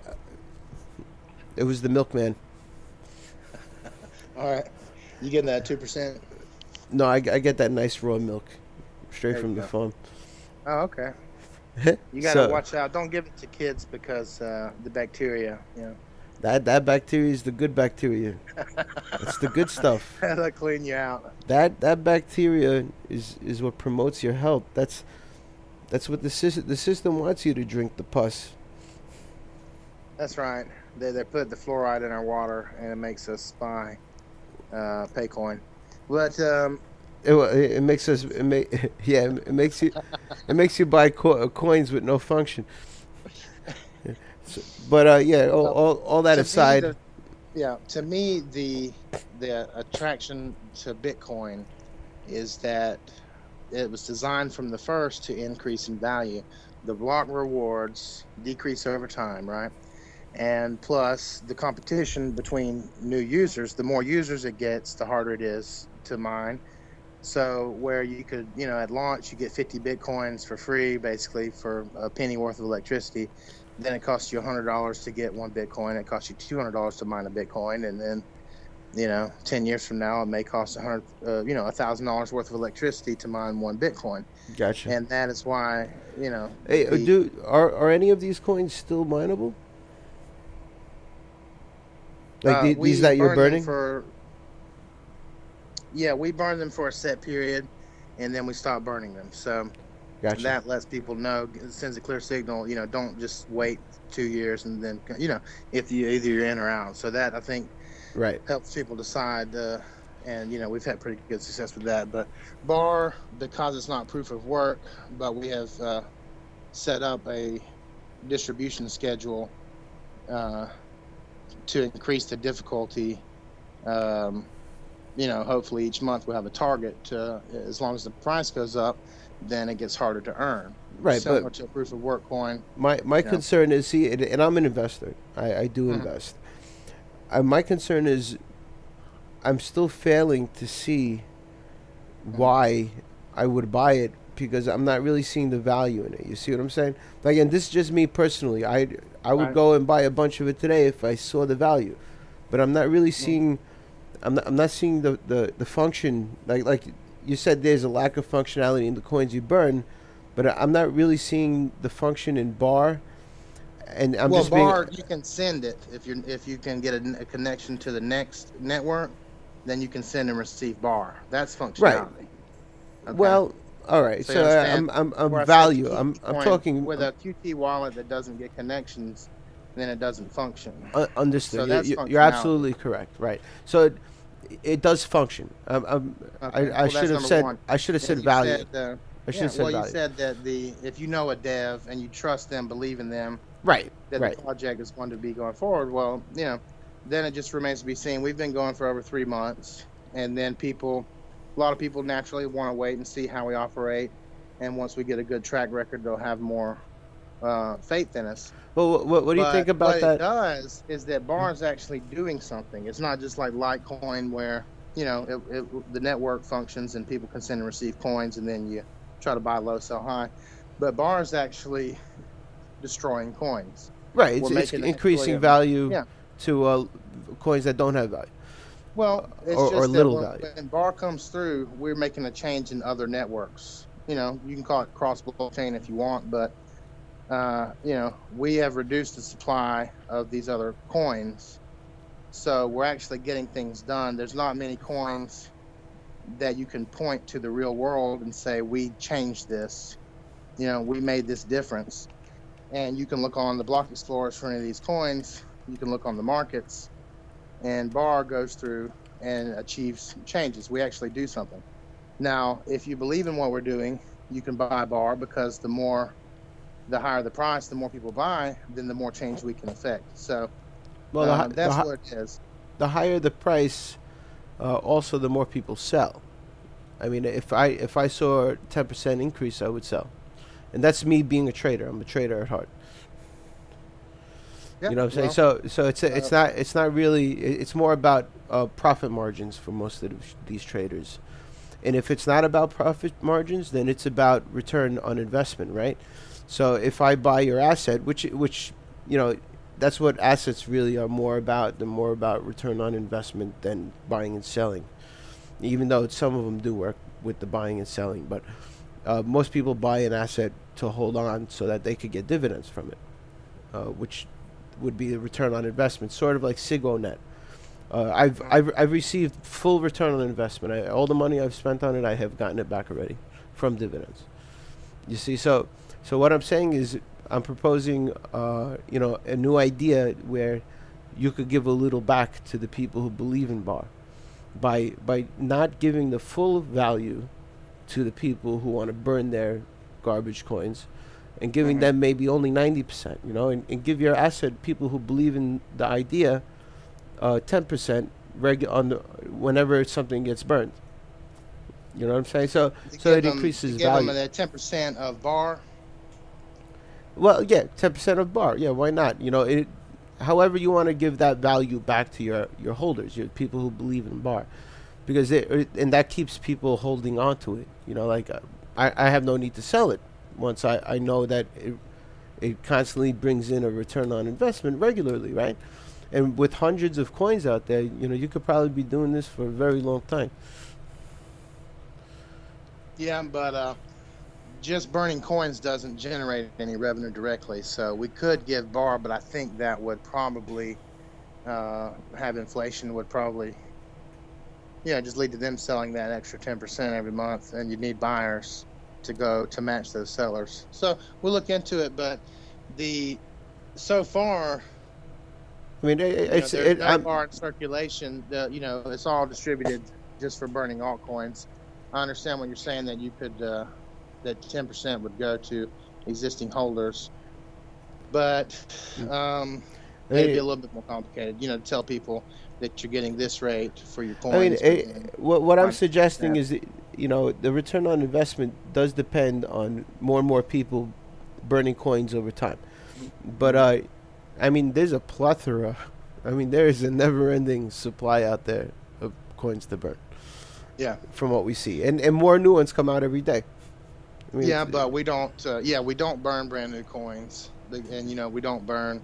[SPEAKER 1] It was the milkman.
[SPEAKER 2] All right, you getting that two percent?
[SPEAKER 1] No, I, I get that nice raw milk straight from the
[SPEAKER 2] go.
[SPEAKER 1] farm.
[SPEAKER 2] Oh, okay. You gotta
[SPEAKER 1] So-
[SPEAKER 2] watch out. Don't give it to kids because uh, the bacteria. You know,
[SPEAKER 1] That that bacteria is the good bacteria. it's the good stuff.
[SPEAKER 2] that'll clean you out.
[SPEAKER 1] That that bacteria is is what promotes your health. That's that's what the system the system wants you to drink the pus.
[SPEAKER 2] That's right. They they put the fluoride in our water and it makes us buy uh, Paycoin. But um,
[SPEAKER 1] It, it makes us it ma- yeah it makes you it makes you buy co- coins with no function. So- but uh, yeah, all, all, all that
[SPEAKER 2] to
[SPEAKER 1] aside,
[SPEAKER 2] the- yeah, to me the the attraction to Bitcoin is that it was designed from the first to increase in value. The block rewards decrease over time, right? And plus the competition between new users. The more users it gets, the harder it is to mine. So where you could, you know, at launch you get 50 bitcoins for free, basically for a penny worth of electricity. Then it costs you $100 to get one bitcoin. It costs you $200 to mine a bitcoin, and then, you know, 10 years from now it may cost 100, uh, you know, $1,000 worth of electricity to mine one bitcoin.
[SPEAKER 1] gotcha.
[SPEAKER 2] And that is why, you know,
[SPEAKER 1] hey, uh,
[SPEAKER 2] the-
[SPEAKER 1] do are are any of these coins still mineable? Like
[SPEAKER 2] Uh,
[SPEAKER 1] the,
[SPEAKER 2] we
[SPEAKER 1] these that you're burning?
[SPEAKER 2] for yeah we burn them for a set period and then we stop burning them so
[SPEAKER 1] Gotcha.
[SPEAKER 2] that lets people know sends a clear signal you know don't just wait two years and then you know if you either you're in or out so that i think
[SPEAKER 1] right.
[SPEAKER 2] helps people decide uh, and you know we've had pretty good success with that but bar because it's not proof of work but we have uh, set up a distribution schedule uh, to increase the difficulty um, you know hopefully each month we'll have a target to, as long as the price goes up then it gets harder to earn
[SPEAKER 1] Right,
[SPEAKER 2] similar
[SPEAKER 1] but
[SPEAKER 2] to a proof of work coin
[SPEAKER 1] My my concern is see, and, and I'm an investor. I, I do
[SPEAKER 2] Mhm.
[SPEAKER 1] invest. Uh, my concern is, I'm still failing to see why I would buy it because I'm not really seeing the value in it. You see what I'm saying? Like, and this is just me personally. I I would
[SPEAKER 2] Right.
[SPEAKER 1] go and buy a bunch of it today if I saw the value, but I'm not really seeing I'm not, I'm not seeing the, the, the function like like you said. There's a lack of functionality in the coins you burn, but I'm not really seeing the function in bar. And I'm
[SPEAKER 2] well,
[SPEAKER 1] just
[SPEAKER 2] bar
[SPEAKER 1] being,
[SPEAKER 2] you can send it if you if you can get a, a connection to the next network, then you can send and receive bar. That's functionality. Okay?
[SPEAKER 1] well. All right,
[SPEAKER 2] So
[SPEAKER 1] so. I'm I'm, I'm value. I'm I'm talking
[SPEAKER 2] with a QT wallet that doesn't get connections, then it doesn't function.
[SPEAKER 1] Uh, understood.
[SPEAKER 2] So
[SPEAKER 1] You-
[SPEAKER 2] that's
[SPEAKER 1] you, you're absolutely correct. Right. So it, it does function. Um, um,
[SPEAKER 2] Okay,
[SPEAKER 1] I, I
[SPEAKER 2] that's
[SPEAKER 1] should have said
[SPEAKER 2] one.
[SPEAKER 1] I should have said value.
[SPEAKER 2] said, uh,
[SPEAKER 1] I should
[SPEAKER 2] yeah,
[SPEAKER 1] have said
[SPEAKER 2] well,
[SPEAKER 1] value.
[SPEAKER 2] you said that the if you know a dev and you trust them, believe in them,
[SPEAKER 1] right.
[SPEAKER 2] that
[SPEAKER 1] Right.
[SPEAKER 2] the project is going to be going forward. Well, you know, then it just remains to be seen. We've been going for over three months, and then people, a lot of people naturally want to wait and see how we operate. And once we get a good track record, they'll have more uh, faith in us.
[SPEAKER 1] Well, what, what, what do you
[SPEAKER 2] But
[SPEAKER 1] think about
[SPEAKER 2] what it does is that Bar's actually doing something. It's not just like Litecoin where you know it, it, the network functions and people can send and receive coins, and then you try to buy low, sell high. But Bar's actually destroying coins.
[SPEAKER 1] Right. It's,
[SPEAKER 2] we're
[SPEAKER 1] it's
[SPEAKER 2] making
[SPEAKER 1] increasing value
[SPEAKER 2] yeah.
[SPEAKER 1] to uh, coins that don't have value.
[SPEAKER 2] Well, it's
[SPEAKER 1] Or-
[SPEAKER 2] just
[SPEAKER 1] or little
[SPEAKER 2] when,
[SPEAKER 1] value.
[SPEAKER 2] when Bar comes through, we're making a change in other networks. You know, you can call it cross blockchain if you want, but uh, you know, we have reduced the supply of these other coins, so we're actually getting things done. There's not many coins that you can point to the real world and say we changed this. You know, we made this difference, and you can look on the block explorers for any of these coins. You can look on the markets and bar goes through and achieves changes. We actually do something. Now, if you believe in what we're doing, you can buy bar because the more, the higher the price, the more people buy, then the more change we can affect. So
[SPEAKER 1] Well, the,
[SPEAKER 2] uh,
[SPEAKER 1] the,
[SPEAKER 2] that's
[SPEAKER 1] hi-
[SPEAKER 2] what it is.
[SPEAKER 1] the higher the price, uh, also the more people sell. I mean, if I if I saw a ten percent increase, I would sell, and that's me being a trader. I'm a trader at heart.
[SPEAKER 2] Yeah,
[SPEAKER 1] You know what I'm saying? so so it's it's
[SPEAKER 2] uh,
[SPEAKER 1] not it's not really it's more about uh, profit margins for most of these traders, and if it's not about profit margins, then it's about return on investment, right? So if I buy your asset, which which you know that's what assets really are more about. They're more about return on investment than buying and selling, even though some of them do work with the buying and selling, but. Uh, most people buy an asset to hold on so that they could get dividends from it, uh, which would be a return on investment, sort of like SigoNet. Uh, I've, I've I've received full return on investment. I, all the money I've spent on it, I have gotten it back already from dividends. You see, so so what I'm saying is, I'm proposing, uh, you know, a new idea where you could give a little back to the people who believe in bar, by by not giving the full value to the people who want to burn their garbage coins, and giving
[SPEAKER 2] Mhm.
[SPEAKER 1] them maybe only 90%, you know, and, and give your asset people who believe in the idea uh, 10% regu- on the, whenever something gets burned. You know what I'm saying? So so
[SPEAKER 2] give
[SPEAKER 1] it
[SPEAKER 2] them-
[SPEAKER 1] increases
[SPEAKER 2] give
[SPEAKER 1] value.
[SPEAKER 2] them that 10% of bar.
[SPEAKER 1] Well, yeah, 10% of bar. Yeah, why not? You know, it however you want to give that value back to your your holders, your people who believe in bar. Because it, it and that keeps people holding on to it. You know, like uh, I I have no need to sell it once I I know that it it constantly brings in a return on investment regularly, right? And with hundreds of coins out there, you know, you could probably be doing this for a very long time.
[SPEAKER 2] Yeah, but uh, just burning coins doesn't generate any revenue directly. So we could give bar, but I think that would probably uh, have inflation. Would probably, yeah, just lead to them selling that extra ten percent every month, and you'd need buyers to go to match those sellers. So we'll look into it, but the so far
[SPEAKER 1] I mean, it,
[SPEAKER 2] you know,
[SPEAKER 1] it's
[SPEAKER 2] there's
[SPEAKER 1] it,
[SPEAKER 2] no
[SPEAKER 1] I'm,
[SPEAKER 2] bar in circulation. The, you know, it's all distributed just for burning altcoins. I understand what you're saying that you could uh, that 10% would go to existing holders, but um, it'd be a little bit more complicated. You know, to tell people that you're getting this rate for your coins.
[SPEAKER 1] I mean, it, what, what I'm suggesting
[SPEAKER 2] Yeah.
[SPEAKER 1] is, that, you know, the return on investment does depend on more and more people burning coins over time. But uh, I mean, there's a plethora. I mean, there is a never-ending supply out there of coins to burn.
[SPEAKER 2] Yeah.
[SPEAKER 1] From what we see, and and more new ones come out every day. I mean,
[SPEAKER 2] yeah, but we don't. Uh, yeah, we don't burn brand new coins, and you know we don't burn.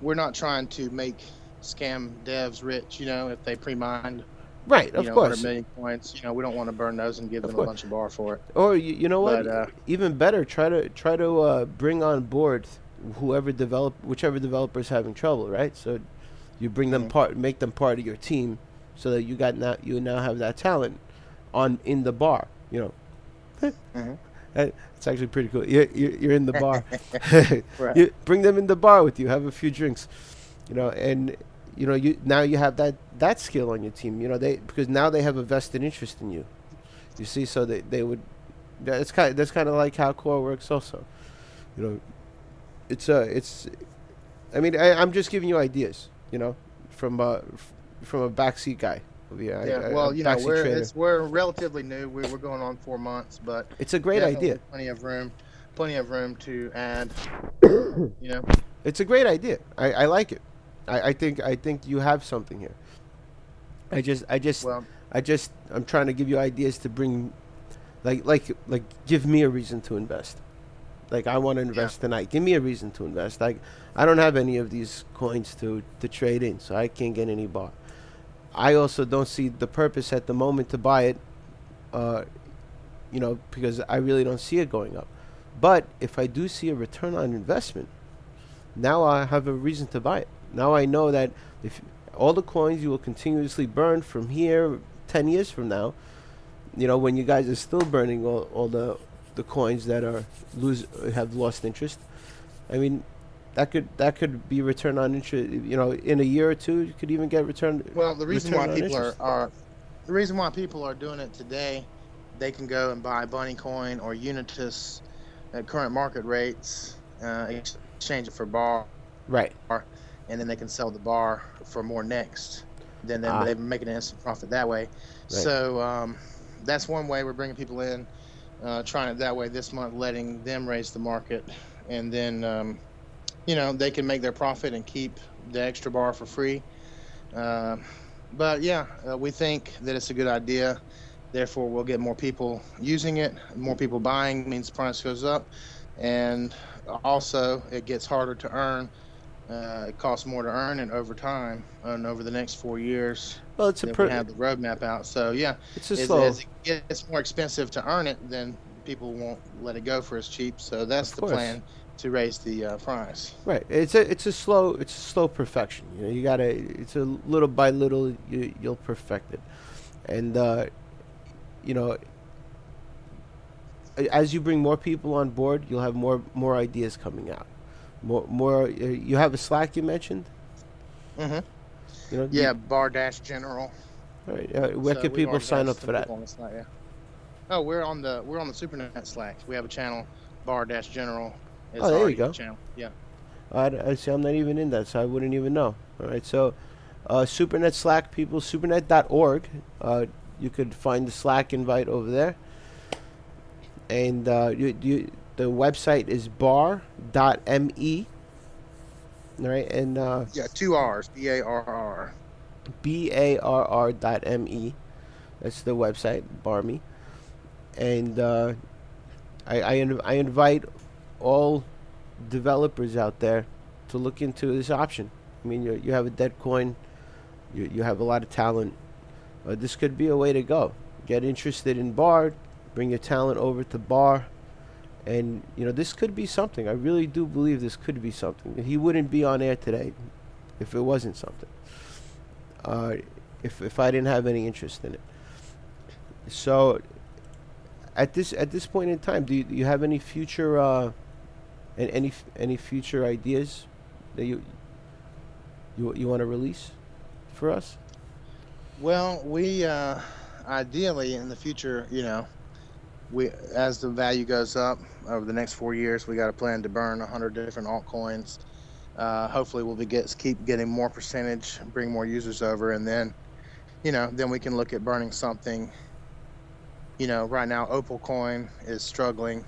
[SPEAKER 2] We're not trying to make scam devs rich. You know, if they pre-mined
[SPEAKER 1] Right,
[SPEAKER 2] you
[SPEAKER 1] of
[SPEAKER 2] know,
[SPEAKER 1] course.
[SPEAKER 2] 100 million coins. You know, we don't want to burn those and give
[SPEAKER 1] Of
[SPEAKER 2] them
[SPEAKER 1] course.
[SPEAKER 2] a bunch of bar for it.
[SPEAKER 1] Or you, you know what?
[SPEAKER 2] But, uh,
[SPEAKER 1] Even better, try to try to uh, bring on board whoever develop whichever developer is having trouble, right? So you bring them
[SPEAKER 2] Mhm.
[SPEAKER 1] part, make them part of your team, so that you got now you now have that talent on in the bar. You know,
[SPEAKER 2] Mhm.
[SPEAKER 1] That- it's actually pretty cool. You're, you're, you're in the bar.
[SPEAKER 2] Right.
[SPEAKER 1] you bring them in the bar with you. Have a few drinks, you know, and you know you now you have that that skill on your team. You know they because now they have a vested interest in you. You see, so they they would. That's kind that's kind of like how core works also. You know, it's uh it's. I mean, I, I'm just giving you ideas. You know, from uh f- from a backseat guy. Yeah,
[SPEAKER 2] Yeah,
[SPEAKER 1] I-
[SPEAKER 2] well,
[SPEAKER 1] a
[SPEAKER 2] you know, we're it's, we're relatively new. We're, we're going on four months, but
[SPEAKER 1] It's a great idea.
[SPEAKER 2] Plenty of room, plenty of room to add. You know,
[SPEAKER 1] It's a great idea. I, I like it. I, I think I think you have something here. I just I just
[SPEAKER 2] well,
[SPEAKER 1] I just I'm trying to give you ideas to bring like like like give me a reason to invest. Like I want to invest tonight. Give me a reason to invest. Like I don't have any of these coins to to trade in, so I can't get any bar. I also don't see the purpose at the moment to buy it. Uh, you know, because I really don't see it going up. But if I do see a return on investment, now I have a reason to buy it. Now I know that if all the coins you will continuously burn from here 10 years from now, you know, when you guys are still burning all, all the the coins that are lose have lost interest. I mean, that could that could be return on interest, you know, in a year or two you could even get return
[SPEAKER 2] well, the reason why people are,
[SPEAKER 1] interest.
[SPEAKER 2] are the reason why people are doing it today, they can go and buy Bunny Coin or Unitus at current market rates, uh, exchange it for bar,
[SPEAKER 1] right.
[SPEAKER 2] And then they can sell the bar for more next. Then they,
[SPEAKER 1] Ah.
[SPEAKER 2] they're making an instant profit that way. So um, that's one way we're bringing people in, uh, trying it that way this month, letting them raise the market, and then um, you know they can make their profit and keep the extra bar for free. Uh, but yeah, uh, we think that it's a good idea. Therefore, we'll get more people using it. More people buying means the price goes up, and also it gets harder to earn. Uh, it costs more to earn it over time and over the next four years
[SPEAKER 1] Well, it's a
[SPEAKER 2] we have the roadmap out. So yeah,
[SPEAKER 1] it's a
[SPEAKER 2] as,
[SPEAKER 1] slow
[SPEAKER 2] as it gets more expensive to earn it, then people won't let it go for as cheap. So that's the plan to raise the uh, price.
[SPEAKER 1] Right. It's a it's a slow it's a slow perfection. You know, you gotta it's a little by little you you'll perfect it, and uh, you know, as you bring more people on board, you'll have more more ideas coming out. More more. Uh, you have a Slack you mentioned.
[SPEAKER 2] hmm
[SPEAKER 1] You know.
[SPEAKER 2] Yeah, bar dash general.
[SPEAKER 1] You, right. Uh, where
[SPEAKER 2] So
[SPEAKER 1] can people sign up for that?
[SPEAKER 2] Slack, yeah. Oh, we're on the we're on the SuperNet Slack. We have a channel, bar dash general.
[SPEAKER 1] Oh, there you go.
[SPEAKER 2] Channel. Yeah.
[SPEAKER 1] I, I see. I'm not even in that, so I wouldn't even know. All right. So, uh, SuperNet Slack people, supernet.org. Uh, you could find the Slack invite over there. And uh, you, you, the website is bar.me. Right. And uh,
[SPEAKER 2] Yeah, two R's. B A R R.
[SPEAKER 1] B A R R dot M E. That's the website, Barmy. And uh, I, I, inv- I invite all developers out there to look into this option. I mean, you, you have a dead coin, you, you have a lot of talent. Uh, this could be a way to go. Get interested in Bar, bring your talent over to Bar. And, you know, this could be something. I really do believe this could be something. He wouldn't be on air today if it wasn't something uh, if if I didn't have any interest in it. So, at this at this point in time, do you, do you have any future uh, and any any future ideas that you you you want to release for us?
[SPEAKER 2] Well, we uh, ideally in the future, you know, we as the value goes up over the next four years, we got a plan to burn hundred different altcoins. Uh, hopefully, we'll be get, keep getting more percentage, bring more users over, and then, you know, then we can look at burning something. You know, right now Opal Coin is struggling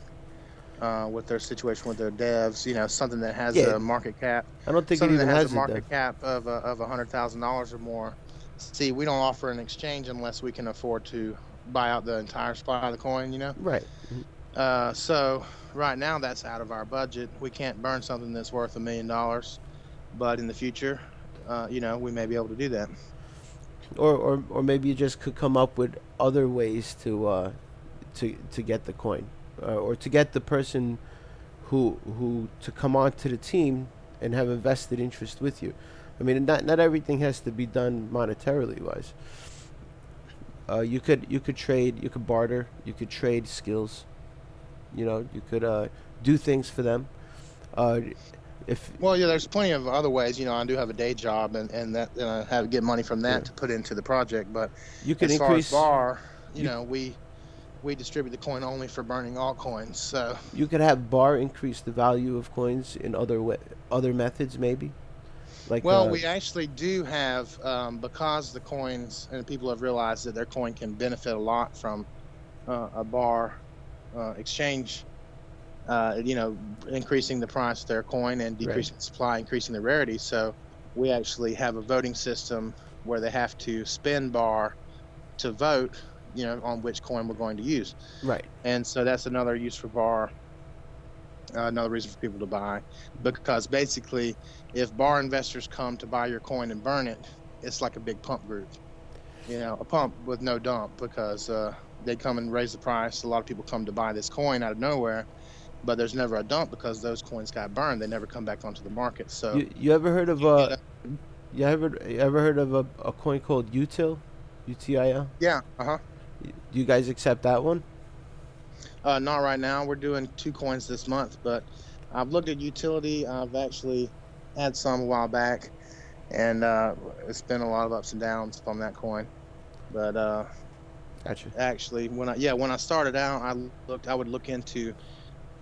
[SPEAKER 2] uh, with their situation with their devs. You know, something that has
[SPEAKER 1] Yeah.
[SPEAKER 2] a market cap
[SPEAKER 1] I don't think it
[SPEAKER 2] something
[SPEAKER 1] even
[SPEAKER 2] that has,
[SPEAKER 1] has
[SPEAKER 2] a market
[SPEAKER 1] though.
[SPEAKER 2] cap of uh, of a hundred thousand dollars or more. See, we don't offer an exchange unless we can afford to buy out the entire supply of the coin. You know,
[SPEAKER 1] Right.
[SPEAKER 2] uh, so right now that's out of our budget. We can't burn something that's worth a million dollars, but in the future, uh, you know, we may be able to do that.
[SPEAKER 1] or, or or maybe you just could come up with other ways to uh, to to get the coin, uh, or to get the person who who to come onto the team and have a vested interest with you. I mean, not not everything has to be done monetarily wise. Uh, you could you could trade, you could barter, you could trade skills. You know, you could uh, do things for them. Uh, if
[SPEAKER 2] well, yeah, there's plenty of other ways. You know, I do have a day job, and and that and I have to get money from that
[SPEAKER 1] Yeah.
[SPEAKER 2] to put into the project. But
[SPEAKER 1] you could
[SPEAKER 2] as
[SPEAKER 1] increase,
[SPEAKER 2] far as bar, you,
[SPEAKER 1] you-
[SPEAKER 2] know, we we distribute the coin only for burning all coins. So
[SPEAKER 1] you could have bar increase the value of coins in other wa- other methods, maybe. Like
[SPEAKER 2] Well,
[SPEAKER 1] uh,
[SPEAKER 2] we actually do have um, because the coins and people have realized that their coin can benefit a lot from uh, a bar uh, exchange. Uh, you know, increasing the price of their coin and decreasing the supply, increasing the rarity. So we actually have a voting system where they have to spend bar to vote. You know, on which coin we're going to use
[SPEAKER 1] right.
[SPEAKER 2] and so that's another use for bar uh, another reason for people to buy. Because basically if bar investors come to buy your coin and burn it it's like a big pump group. You know a pump with no dump because uh, they come and raise the price. A lot of people come to buy this coin out of nowhere but there's never a dump because those coins got burned. They never come back onto the market. So
[SPEAKER 1] You, you ever heard of uh, you ever you ever heard of a, a coin called Util, UTIL?
[SPEAKER 2] yeah uh-huh.
[SPEAKER 1] Do you guys accept that one?
[SPEAKER 2] Uh, not right now. We're doing two coins this month, but I've looked at utility. I've actually had some a while back, and uh, it's been a lot of ups and downs from that coin. But uh,
[SPEAKER 1] Gotcha.
[SPEAKER 2] actually, when I yeah when I started out, I looked. I would look into,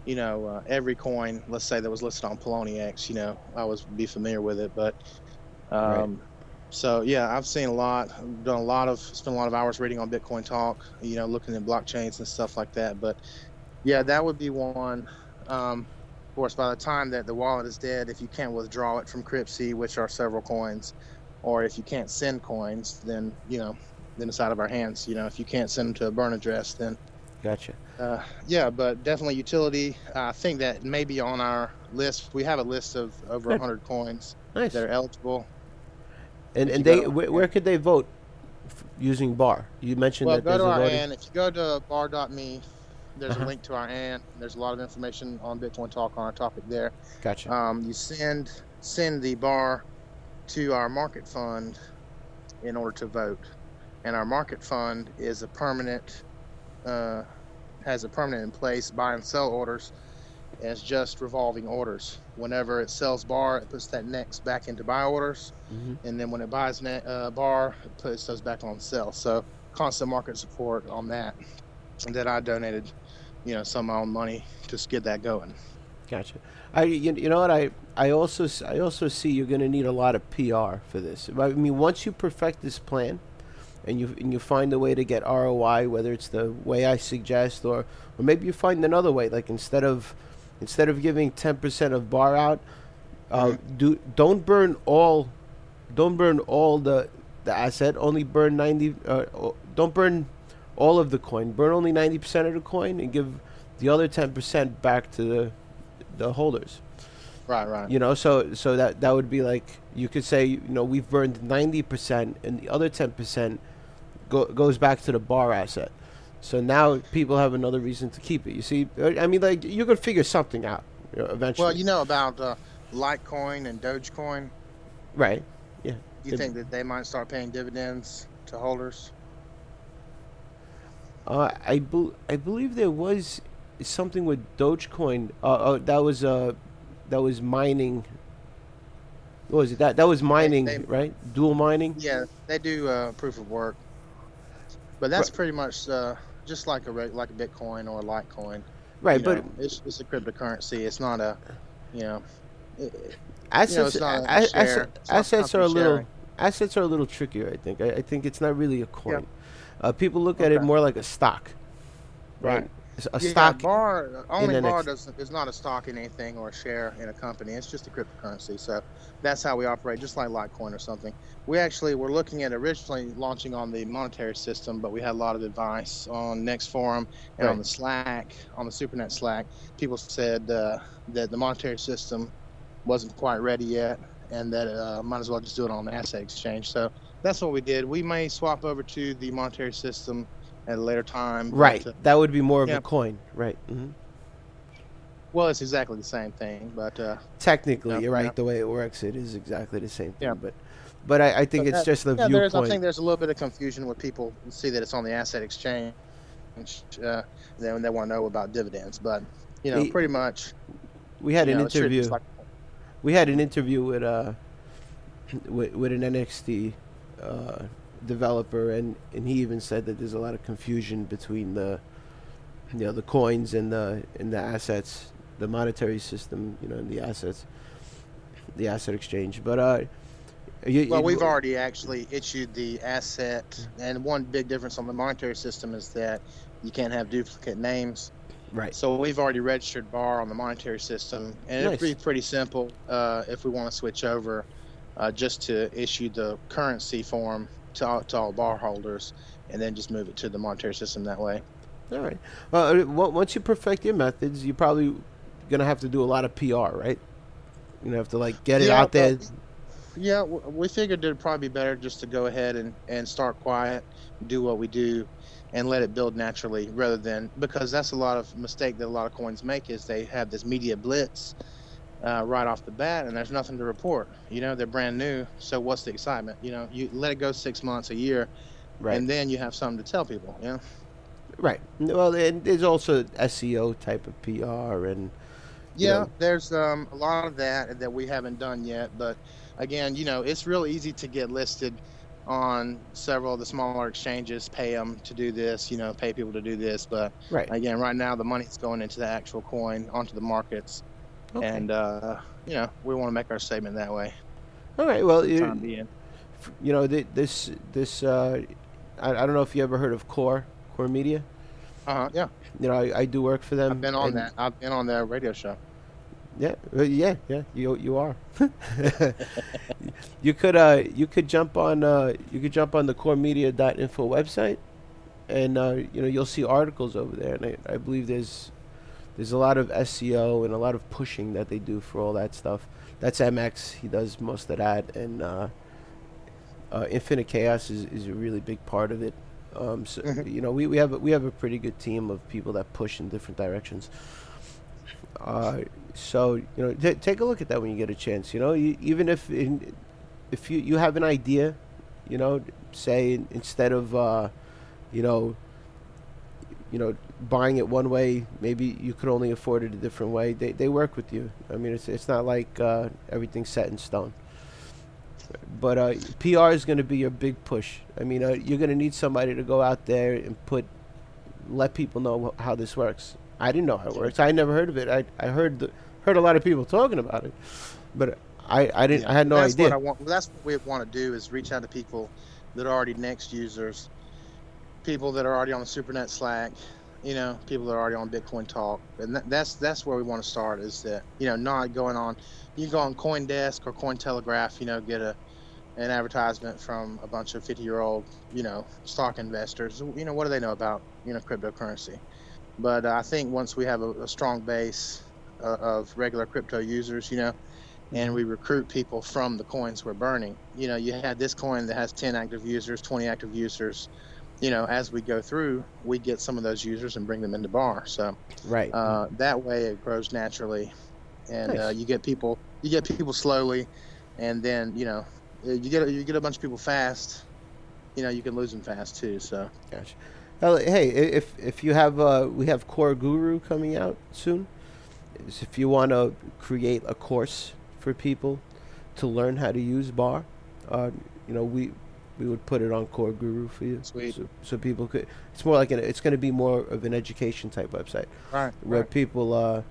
[SPEAKER 2] you know, uh, every coin. Let's say that was listed on Poloniex. You know, I was be familiar with it, but. Um,
[SPEAKER 1] Right.
[SPEAKER 2] So yeah, I've seen a lot. I've done a lot of spent a lot of hours reading on Bitcoin Talk. You know, looking at blockchains and stuff like that. But yeah, that would be one. Um, of course, by the time that the wallet is dead, if you can't withdraw it from Cryptsy, which are several coins, or if you can't send coins, then you know, then it's out of our hands. You know, if you can't send them to a burn address, then
[SPEAKER 1] Gotcha.
[SPEAKER 2] uh, yeah, but definitely utility. I think that may be on our list. We have a list of over 100 coins
[SPEAKER 1] Nice.
[SPEAKER 2] that are eligible.
[SPEAKER 1] And and they where, where could they vote f- using bar? You mentioned
[SPEAKER 2] Well,
[SPEAKER 1] that
[SPEAKER 2] go to our
[SPEAKER 1] voting.
[SPEAKER 2] ANN. If you go to bar.me, there's
[SPEAKER 1] Uh-huh.
[SPEAKER 2] a link to our ANN. There's a lot of information on Bitcoin Talk on our topic there.
[SPEAKER 1] Gotcha.
[SPEAKER 2] Um, you send send the bar to our market fund in order to vote, and our market fund is a permanent uh, has a permanent in place buy and sell orders. And it's just revolving orders. Whenever it sells bar, it puts that next back into buy orders
[SPEAKER 1] hmm
[SPEAKER 2] and then when it buys ne- uh, bar, it puts those back on sale. So constant market support on that. And that I donated, you know, some of my own money to get that going.
[SPEAKER 1] Gotcha. I you, you know what I I also I also see you're going to need a lot of PR for this. I mean, once you perfect this plan, and you and you find a way to get ROI, whether it's the way I suggest or or maybe you find another way, like instead of instead of giving 10% of bar out, uh, do don't burn all don't burn all the the asset. Only burn 90. Uh, don't burn all of the coin. Burn only 90% of the coin and give the other 10% back to the the holders.
[SPEAKER 2] Right, right.
[SPEAKER 1] You know, so so that that would be like you could say, you know, we've burned 90% and the other 10% go, goes back to the bar asset. So now people have another reason to keep it. You see, I mean, like you could figure something out you know, eventually.
[SPEAKER 2] Well, you know about uh, Litecoin and Dogecoin.
[SPEAKER 1] right?
[SPEAKER 2] Yeah.
[SPEAKER 1] You
[SPEAKER 2] think that they might start paying dividends to holders?
[SPEAKER 1] Uh, I bel I believe there was something with Dogecoin. Uh, uh that was uh, that was mining. What was it? That that was mining,
[SPEAKER 2] they-
[SPEAKER 1] right? Dual mining.
[SPEAKER 2] Yeah, they do uh, proof of work. But that's pretty much uh, just like a like a Bitcoin or a Litecoin.
[SPEAKER 1] Right,
[SPEAKER 2] you
[SPEAKER 1] but
[SPEAKER 2] know, it's, it's a cryptocurrency. It's not a, you know, it,
[SPEAKER 1] assets
[SPEAKER 2] share.
[SPEAKER 1] assets are a little
[SPEAKER 2] sharing.
[SPEAKER 1] assets are a little trickier. I think. I, I think it's not really a coin.
[SPEAKER 2] Yeah.
[SPEAKER 1] Uh, people look at it more like a stock.
[SPEAKER 2] Right.
[SPEAKER 1] It's A
[SPEAKER 2] yeah,
[SPEAKER 1] stock.
[SPEAKER 2] bar only bar
[SPEAKER 1] ex-
[SPEAKER 2] doesn't is not a stock in anything or a share in a company. It's just a cryptocurrency. So that's how we operate, just like Litecoin or something. We actually were looking at originally launching on the monetary system, but we had a lot of advice on NXT Forum and on the Slack, on the SuperNet Slack. People said uh, that the monetary system wasn't quite ready yet, and that uh, might as well just do it on the asset exchange. So that's what we did. We may swap over to the monetary system at a later time. but,
[SPEAKER 1] Right.
[SPEAKER 2] uh,
[SPEAKER 1] That would be more of
[SPEAKER 2] yeah.
[SPEAKER 1] a coin. Right. hmm
[SPEAKER 2] well, it's exactly the same thing, but uh,
[SPEAKER 1] Technically,
[SPEAKER 2] Yeah,
[SPEAKER 1] you're right.
[SPEAKER 2] yeah.
[SPEAKER 1] The way it works, it is exactly the same thing.
[SPEAKER 2] Yeah.
[SPEAKER 1] But, but I, I think
[SPEAKER 2] But
[SPEAKER 1] it's
[SPEAKER 2] that-
[SPEAKER 1] just the
[SPEAKER 2] yeah, there's, I think there's a little bit of confusion when people see that it's on the asset exchange. And uh, then they want to know about dividends, but you know, pretty much.
[SPEAKER 1] we had an
[SPEAKER 2] know,
[SPEAKER 1] interview.
[SPEAKER 2] like-
[SPEAKER 1] we had an interview with uh with, with an NXT uh, developer, and and he even said that there's a lot of confusion between the you know the coins and the and the assets, the monetary system, you know, and the assets, the asset exchange. But uh, you,
[SPEAKER 2] Well,
[SPEAKER 1] you-
[SPEAKER 2] we've already actually issued the asset, and one big difference on the monetary system is that you can't have duplicate names.
[SPEAKER 1] right.
[SPEAKER 2] So we've already registered bar on the monetary system, and
[SPEAKER 1] Nice.
[SPEAKER 2] it'd be pretty simple uh, if we want to switch over, uh, just to issue the currency form to all, to all bar holders, and then just move it to the monetary system that way.
[SPEAKER 1] All right. Well, uh, once you perfect your methods, you're probably gonna have to do a lot of PR, right? You know, have to like get it
[SPEAKER 2] Yeah,
[SPEAKER 1] out there.
[SPEAKER 2] but- Yeah, we figured it'd probably be better just to go ahead and, and start quiet, do what we do, and let it build naturally rather than because that's a lot of mistake that a lot of coins make is they have this media blitz uh, right off the bat and there's nothing to report. You know, they're brand new, so what's the excitement? You know, you let it go six months, a year,
[SPEAKER 1] Right.
[SPEAKER 2] and then you have something to tell people. You know,
[SPEAKER 1] Right. Well, and there's also SEO type of PR and
[SPEAKER 2] Yeah,
[SPEAKER 1] know-
[SPEAKER 2] there's um, a lot of that that we haven't done yet. But again, you know, it's real easy to get listed on several of the smaller exchanges, pay them to do this, you know, pay people to do this. But
[SPEAKER 1] right.
[SPEAKER 2] again, right now the money's going into the actual coin, onto the markets,
[SPEAKER 1] Okay.
[SPEAKER 2] and uh, you know, we want to make our statement that way.
[SPEAKER 1] All right. Well, you, you know thi- this this uh, I, I don't know if you ever heard of Core Core Media.
[SPEAKER 2] Uh huh. Yeah,
[SPEAKER 1] You know, I, I do work for them.
[SPEAKER 2] I've been on
[SPEAKER 1] and-
[SPEAKER 2] that. I've been on their radio show.
[SPEAKER 1] Yeah, yeah, yeah. You you are. you could uh you could jump on uh you could jump on the Core coremedia.info website, and uh you know you'll see articles over there, and I, I believe there's there's a lot of SEO and a lot of pushing that they do for all that stuff. That's MX. He does most of that, and uh, uh, Infinite Chaos is, is a really big part of it. Um, so
[SPEAKER 2] Mhm.
[SPEAKER 1] you know we, we have a, we have a pretty good team of people that push in different directions. Uh, so you know, t- take a look at that when you get a chance. You know, you, even if in, if you you have an idea, you know, say instead of uh, you know, you know, buying it one way, maybe you could only afford it a different way. They they work with you. I mean, it's it's not like uh, everything's set in stone. But uh, PR is going to be your big push. I mean, uh, you're going to need somebody to go out there and put, let people know wh- how this works. I didn't know how it works. I never heard of it. I, I heard the, heard a lot of people talking about it, but I, I didn't. I had no
[SPEAKER 2] that's
[SPEAKER 1] idea.
[SPEAKER 2] What I want. That's what we want to do is reach out to people that are already NXT users, people that are already on the SuperNet Slack, you know, people that are already on Bitcoin Talk, and that, that's that's where we want to start. Is that you know not going on. You go on CoinDesk or Cointelegraph, you know, get a an advertisement from a bunch of 50 year old, you know, stock investors. You know, what do they know about you know cryptocurrency? But uh, I think once we have a, a strong base uh, of regular crypto users, you know, and we recruit people from the coins we're burning. You know, you had this coin that has 10 active users, 20 active users. You know, as we go through, we get some of those users and bring them into bar. So
[SPEAKER 1] right.
[SPEAKER 2] uh, that way, it grows naturally, and uh, you get people, you get people slowly, and then you know, uh, you get you get a bunch of people fast. You know, you can lose them fast too. So
[SPEAKER 1] Gotcha. Well, hey, if if you have uh, we have Core Guru coming out soon. If you want to create a course for people to learn how to use Bar, uh, you know we we would put it on Core Guru for you,
[SPEAKER 2] Sweet.
[SPEAKER 1] so, so people could. It's more like an. It's going to be more of an education type website
[SPEAKER 2] right,
[SPEAKER 1] where people uh,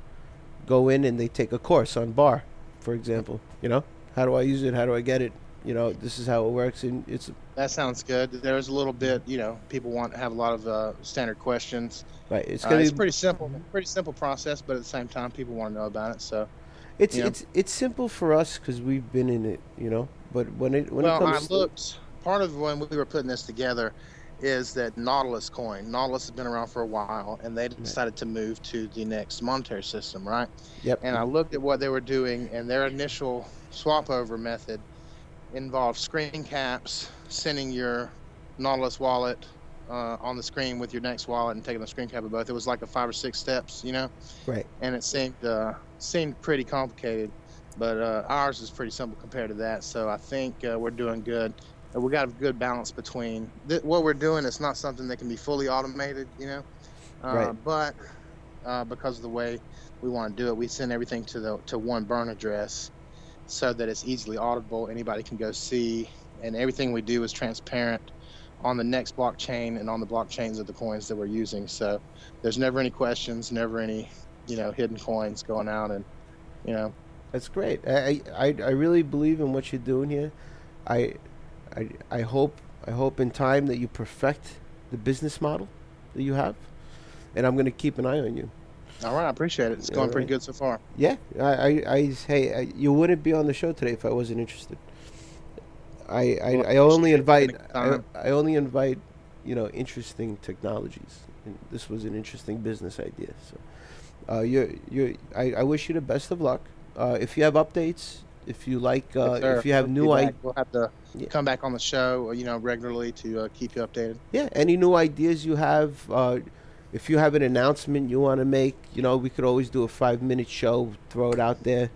[SPEAKER 1] go in and they take a course on Bar, for example. You know, how do I use it? How do I get it? You know, this is how it works, and it's
[SPEAKER 2] that sounds good. There's a little bit, you know, people want to have a lot of uh, standard questions.
[SPEAKER 1] right. It's
[SPEAKER 2] Uh,
[SPEAKER 1] going
[SPEAKER 2] it's
[SPEAKER 1] to
[SPEAKER 2] pretty simple, pretty simple process, but at the same time, people want to know about it. So,
[SPEAKER 1] It's
[SPEAKER 2] you know?
[SPEAKER 1] it's it's simple for us because we've been in it, you know. But when it when
[SPEAKER 2] well,
[SPEAKER 1] it
[SPEAKER 2] I
[SPEAKER 1] comes, to,
[SPEAKER 2] looked. Part of when we were putting this together is that Nautilus coin. Nautilus has been around for a while, and they decided to move to the NXT monetary system, right?
[SPEAKER 1] Yep.
[SPEAKER 2] And I looked at what they were doing, and their initial swap over method involved screen caps, sending your Nautilus wallet uh, on the screen with your NXT wallet and taking the screen cap of both. It was like a five or six steps, you know.
[SPEAKER 1] Right.
[SPEAKER 2] And it seemed uh, seemed pretty complicated, but uh, ours is pretty simple compared to that. So I think uh, we're doing good. We got a good balance between th- what we're doing. It's not something that can be fully automated, you know. Uh,
[SPEAKER 1] Right.
[SPEAKER 2] But uh, because of the way we want to do it, we send everything to the to one burn address, so that it's easily audible. Anybody can go see, and everything we do is transparent on the NXT blockchain and on the blockchains of the coins that we're using. So there's never any questions, never any, you know, hidden coins going out, and you know,
[SPEAKER 1] That's great. I, I I really believe in what you're doing here. I I I hope I hope in time that you perfect the business model that you have, and I'm going to keep an eye on you.
[SPEAKER 2] all right, I appreciate it. It's going
[SPEAKER 1] all
[SPEAKER 2] pretty good so far.
[SPEAKER 1] Yeah, I I, I hey, I, you wouldn't be on the show today if I wasn't interested. I I,
[SPEAKER 2] Well,
[SPEAKER 1] I only invite I. I only invite you know interesting technologies. And this was an interesting business idea. So, uh, you you I, I wish you the best of luck. Uh, if you have updates, if you like, uh,
[SPEAKER 2] Yes,
[SPEAKER 1] if you have
[SPEAKER 2] We'll
[SPEAKER 1] new ideas.
[SPEAKER 2] we'll have to
[SPEAKER 1] Yeah.
[SPEAKER 2] come back on the show, you know, regularly to uh, keep you updated.
[SPEAKER 1] Yeah, any new ideas you have, uh, if you have an announcement you want to make, you know, we could always do a five minute show, throw it out there,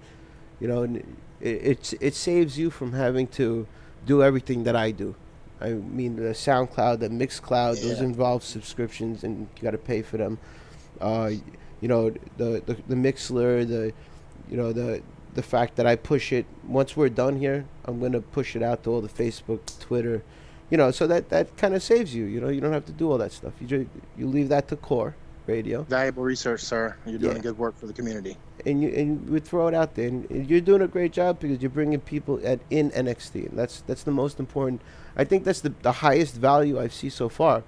[SPEAKER 1] you know, and it, it's it saves you from having to do everything that I do. I mean, the SoundCloud, the Mixcloud, those involve subscriptions, and you got to pay for them. Uh, you know, the, the the Mixlr, the you know the the fact that I push it once we're done here, I'm gonna push it out to all the Facebook, Twitter, you know, so that that kind of saves you. You know, you don't have to do all that stuff. You just, you leave that to core radio,
[SPEAKER 2] Valuable research, sir. You're doing
[SPEAKER 1] Yeah.
[SPEAKER 2] good work for the community.
[SPEAKER 1] and you and we throw it out there. And, you're doing a great job because you're bringing people at in NXT. And that's that's the most important. I think that's the the highest value I've seen so far,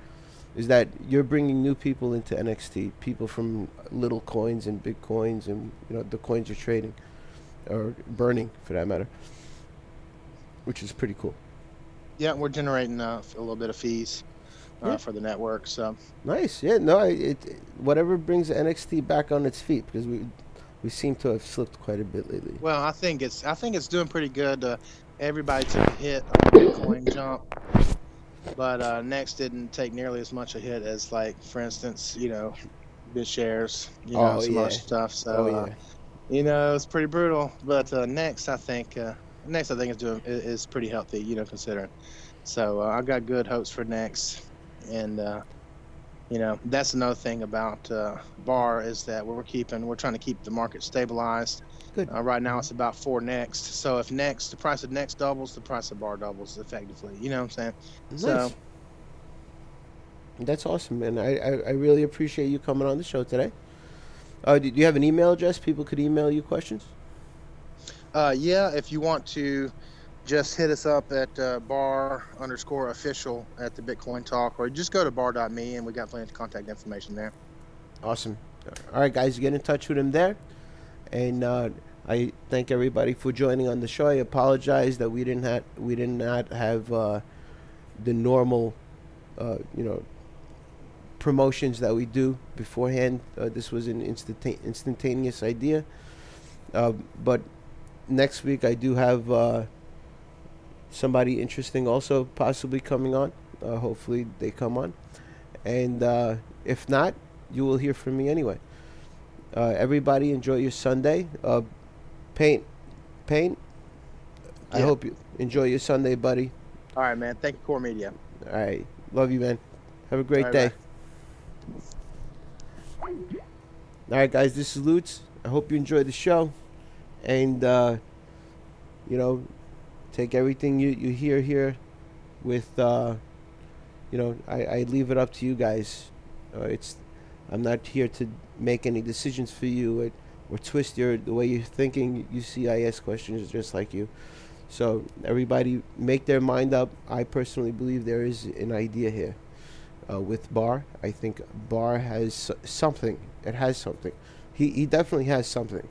[SPEAKER 1] is that you're bringing new people into NXT. People from little coins and big coins, and you know the coins you're trading, or burning for that matter. Which is pretty cool.
[SPEAKER 2] Yeah, we're generating uh, a little bit of fees uh,
[SPEAKER 1] Yeah.
[SPEAKER 2] for the network. So
[SPEAKER 1] Nice. Yeah. No. It, it whatever brings NXT back on its feet because we we seem to have slipped quite a bit lately.
[SPEAKER 2] Well, I think it's I think it's doing pretty good. Uh, everybody took a hit on the Bitcoin jump, but uh, NXT didn't take nearly as much a hit as like, for instance, you know, BitShares, you know,
[SPEAKER 1] Oh,
[SPEAKER 2] some
[SPEAKER 1] yeah.
[SPEAKER 2] other stuff. So
[SPEAKER 1] oh
[SPEAKER 2] uh,
[SPEAKER 1] yeah.
[SPEAKER 2] You know, it's pretty brutal. But uh, NXT, I think uh, NXT, I think is doing is, pretty healthy, you know, considering. So uh, I got good hopes for NXT, and uh, you know, that's another thing about uh, Bar is that we're keeping we're trying to keep the market stabilized.
[SPEAKER 1] Good.
[SPEAKER 2] Uh, right now, it's about four NXT. So if NXT the price of NXT doubles, the price of bar doubles effectively. You know what I'm saying?
[SPEAKER 1] Nice.
[SPEAKER 2] So
[SPEAKER 1] That's awesome, man. I, I, I really appreciate you coming on the show today. Uh, do, you have an email address? People could email you questions.
[SPEAKER 2] uh, yeah, if you want to, just hit us up at uh, bar underscore official at the Bitcoin Talk, or just go to bar.me and we got plenty of contact information there.
[SPEAKER 1] Awesome. All right, guys, get in touch with him there. And uh, I thank everybody for joining on the show. I apologize that we didn't have we did not have uh, the normal, uh, you know, promotions that we do beforehand. Uh, this was an instanta- instantaneous idea. Uh, but next week I do have uh, somebody interesting also possibly coming on. Uh, hopefully they come on. And uh, if not, you will hear from me anyway. Uh, everybody enjoy your Sunday. Uh, paint, paint. I hope you enjoy your Sunday, buddy.
[SPEAKER 2] All right, man. Thank you, Core Media.
[SPEAKER 1] All right, love you, man. Have a great
[SPEAKER 2] right,
[SPEAKER 1] day.
[SPEAKER 2] bye.
[SPEAKER 1] All right, guys, this is Lutz. I hope you enjoyed the show, and uh, you know, take everything you you hear here with uh, you know, I, I leave it up to you guys. Uh, it's I'm not here to make any decisions for you or, or twist your the way you're thinking. You see, I ask questions just like you. So everybody make their mind up. I personally believe there is an idea here uh, with Barr. I think Barr has something. It has something. He he definitely has something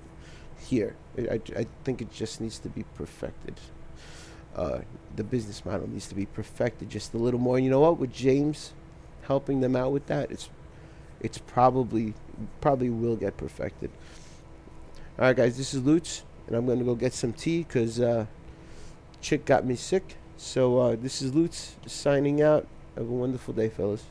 [SPEAKER 1] here. I, I, I think it just needs to be perfected. Uh, the business model needs to be perfected just a little more. And you know what? With James helping them out with that, it's it's probably probably will get perfected. All right, guys, this is Lutz, and I'm gonna go get some tea because uh, chick got me sick. So uh, this is Lutz signing out. Have a wonderful day, fellas.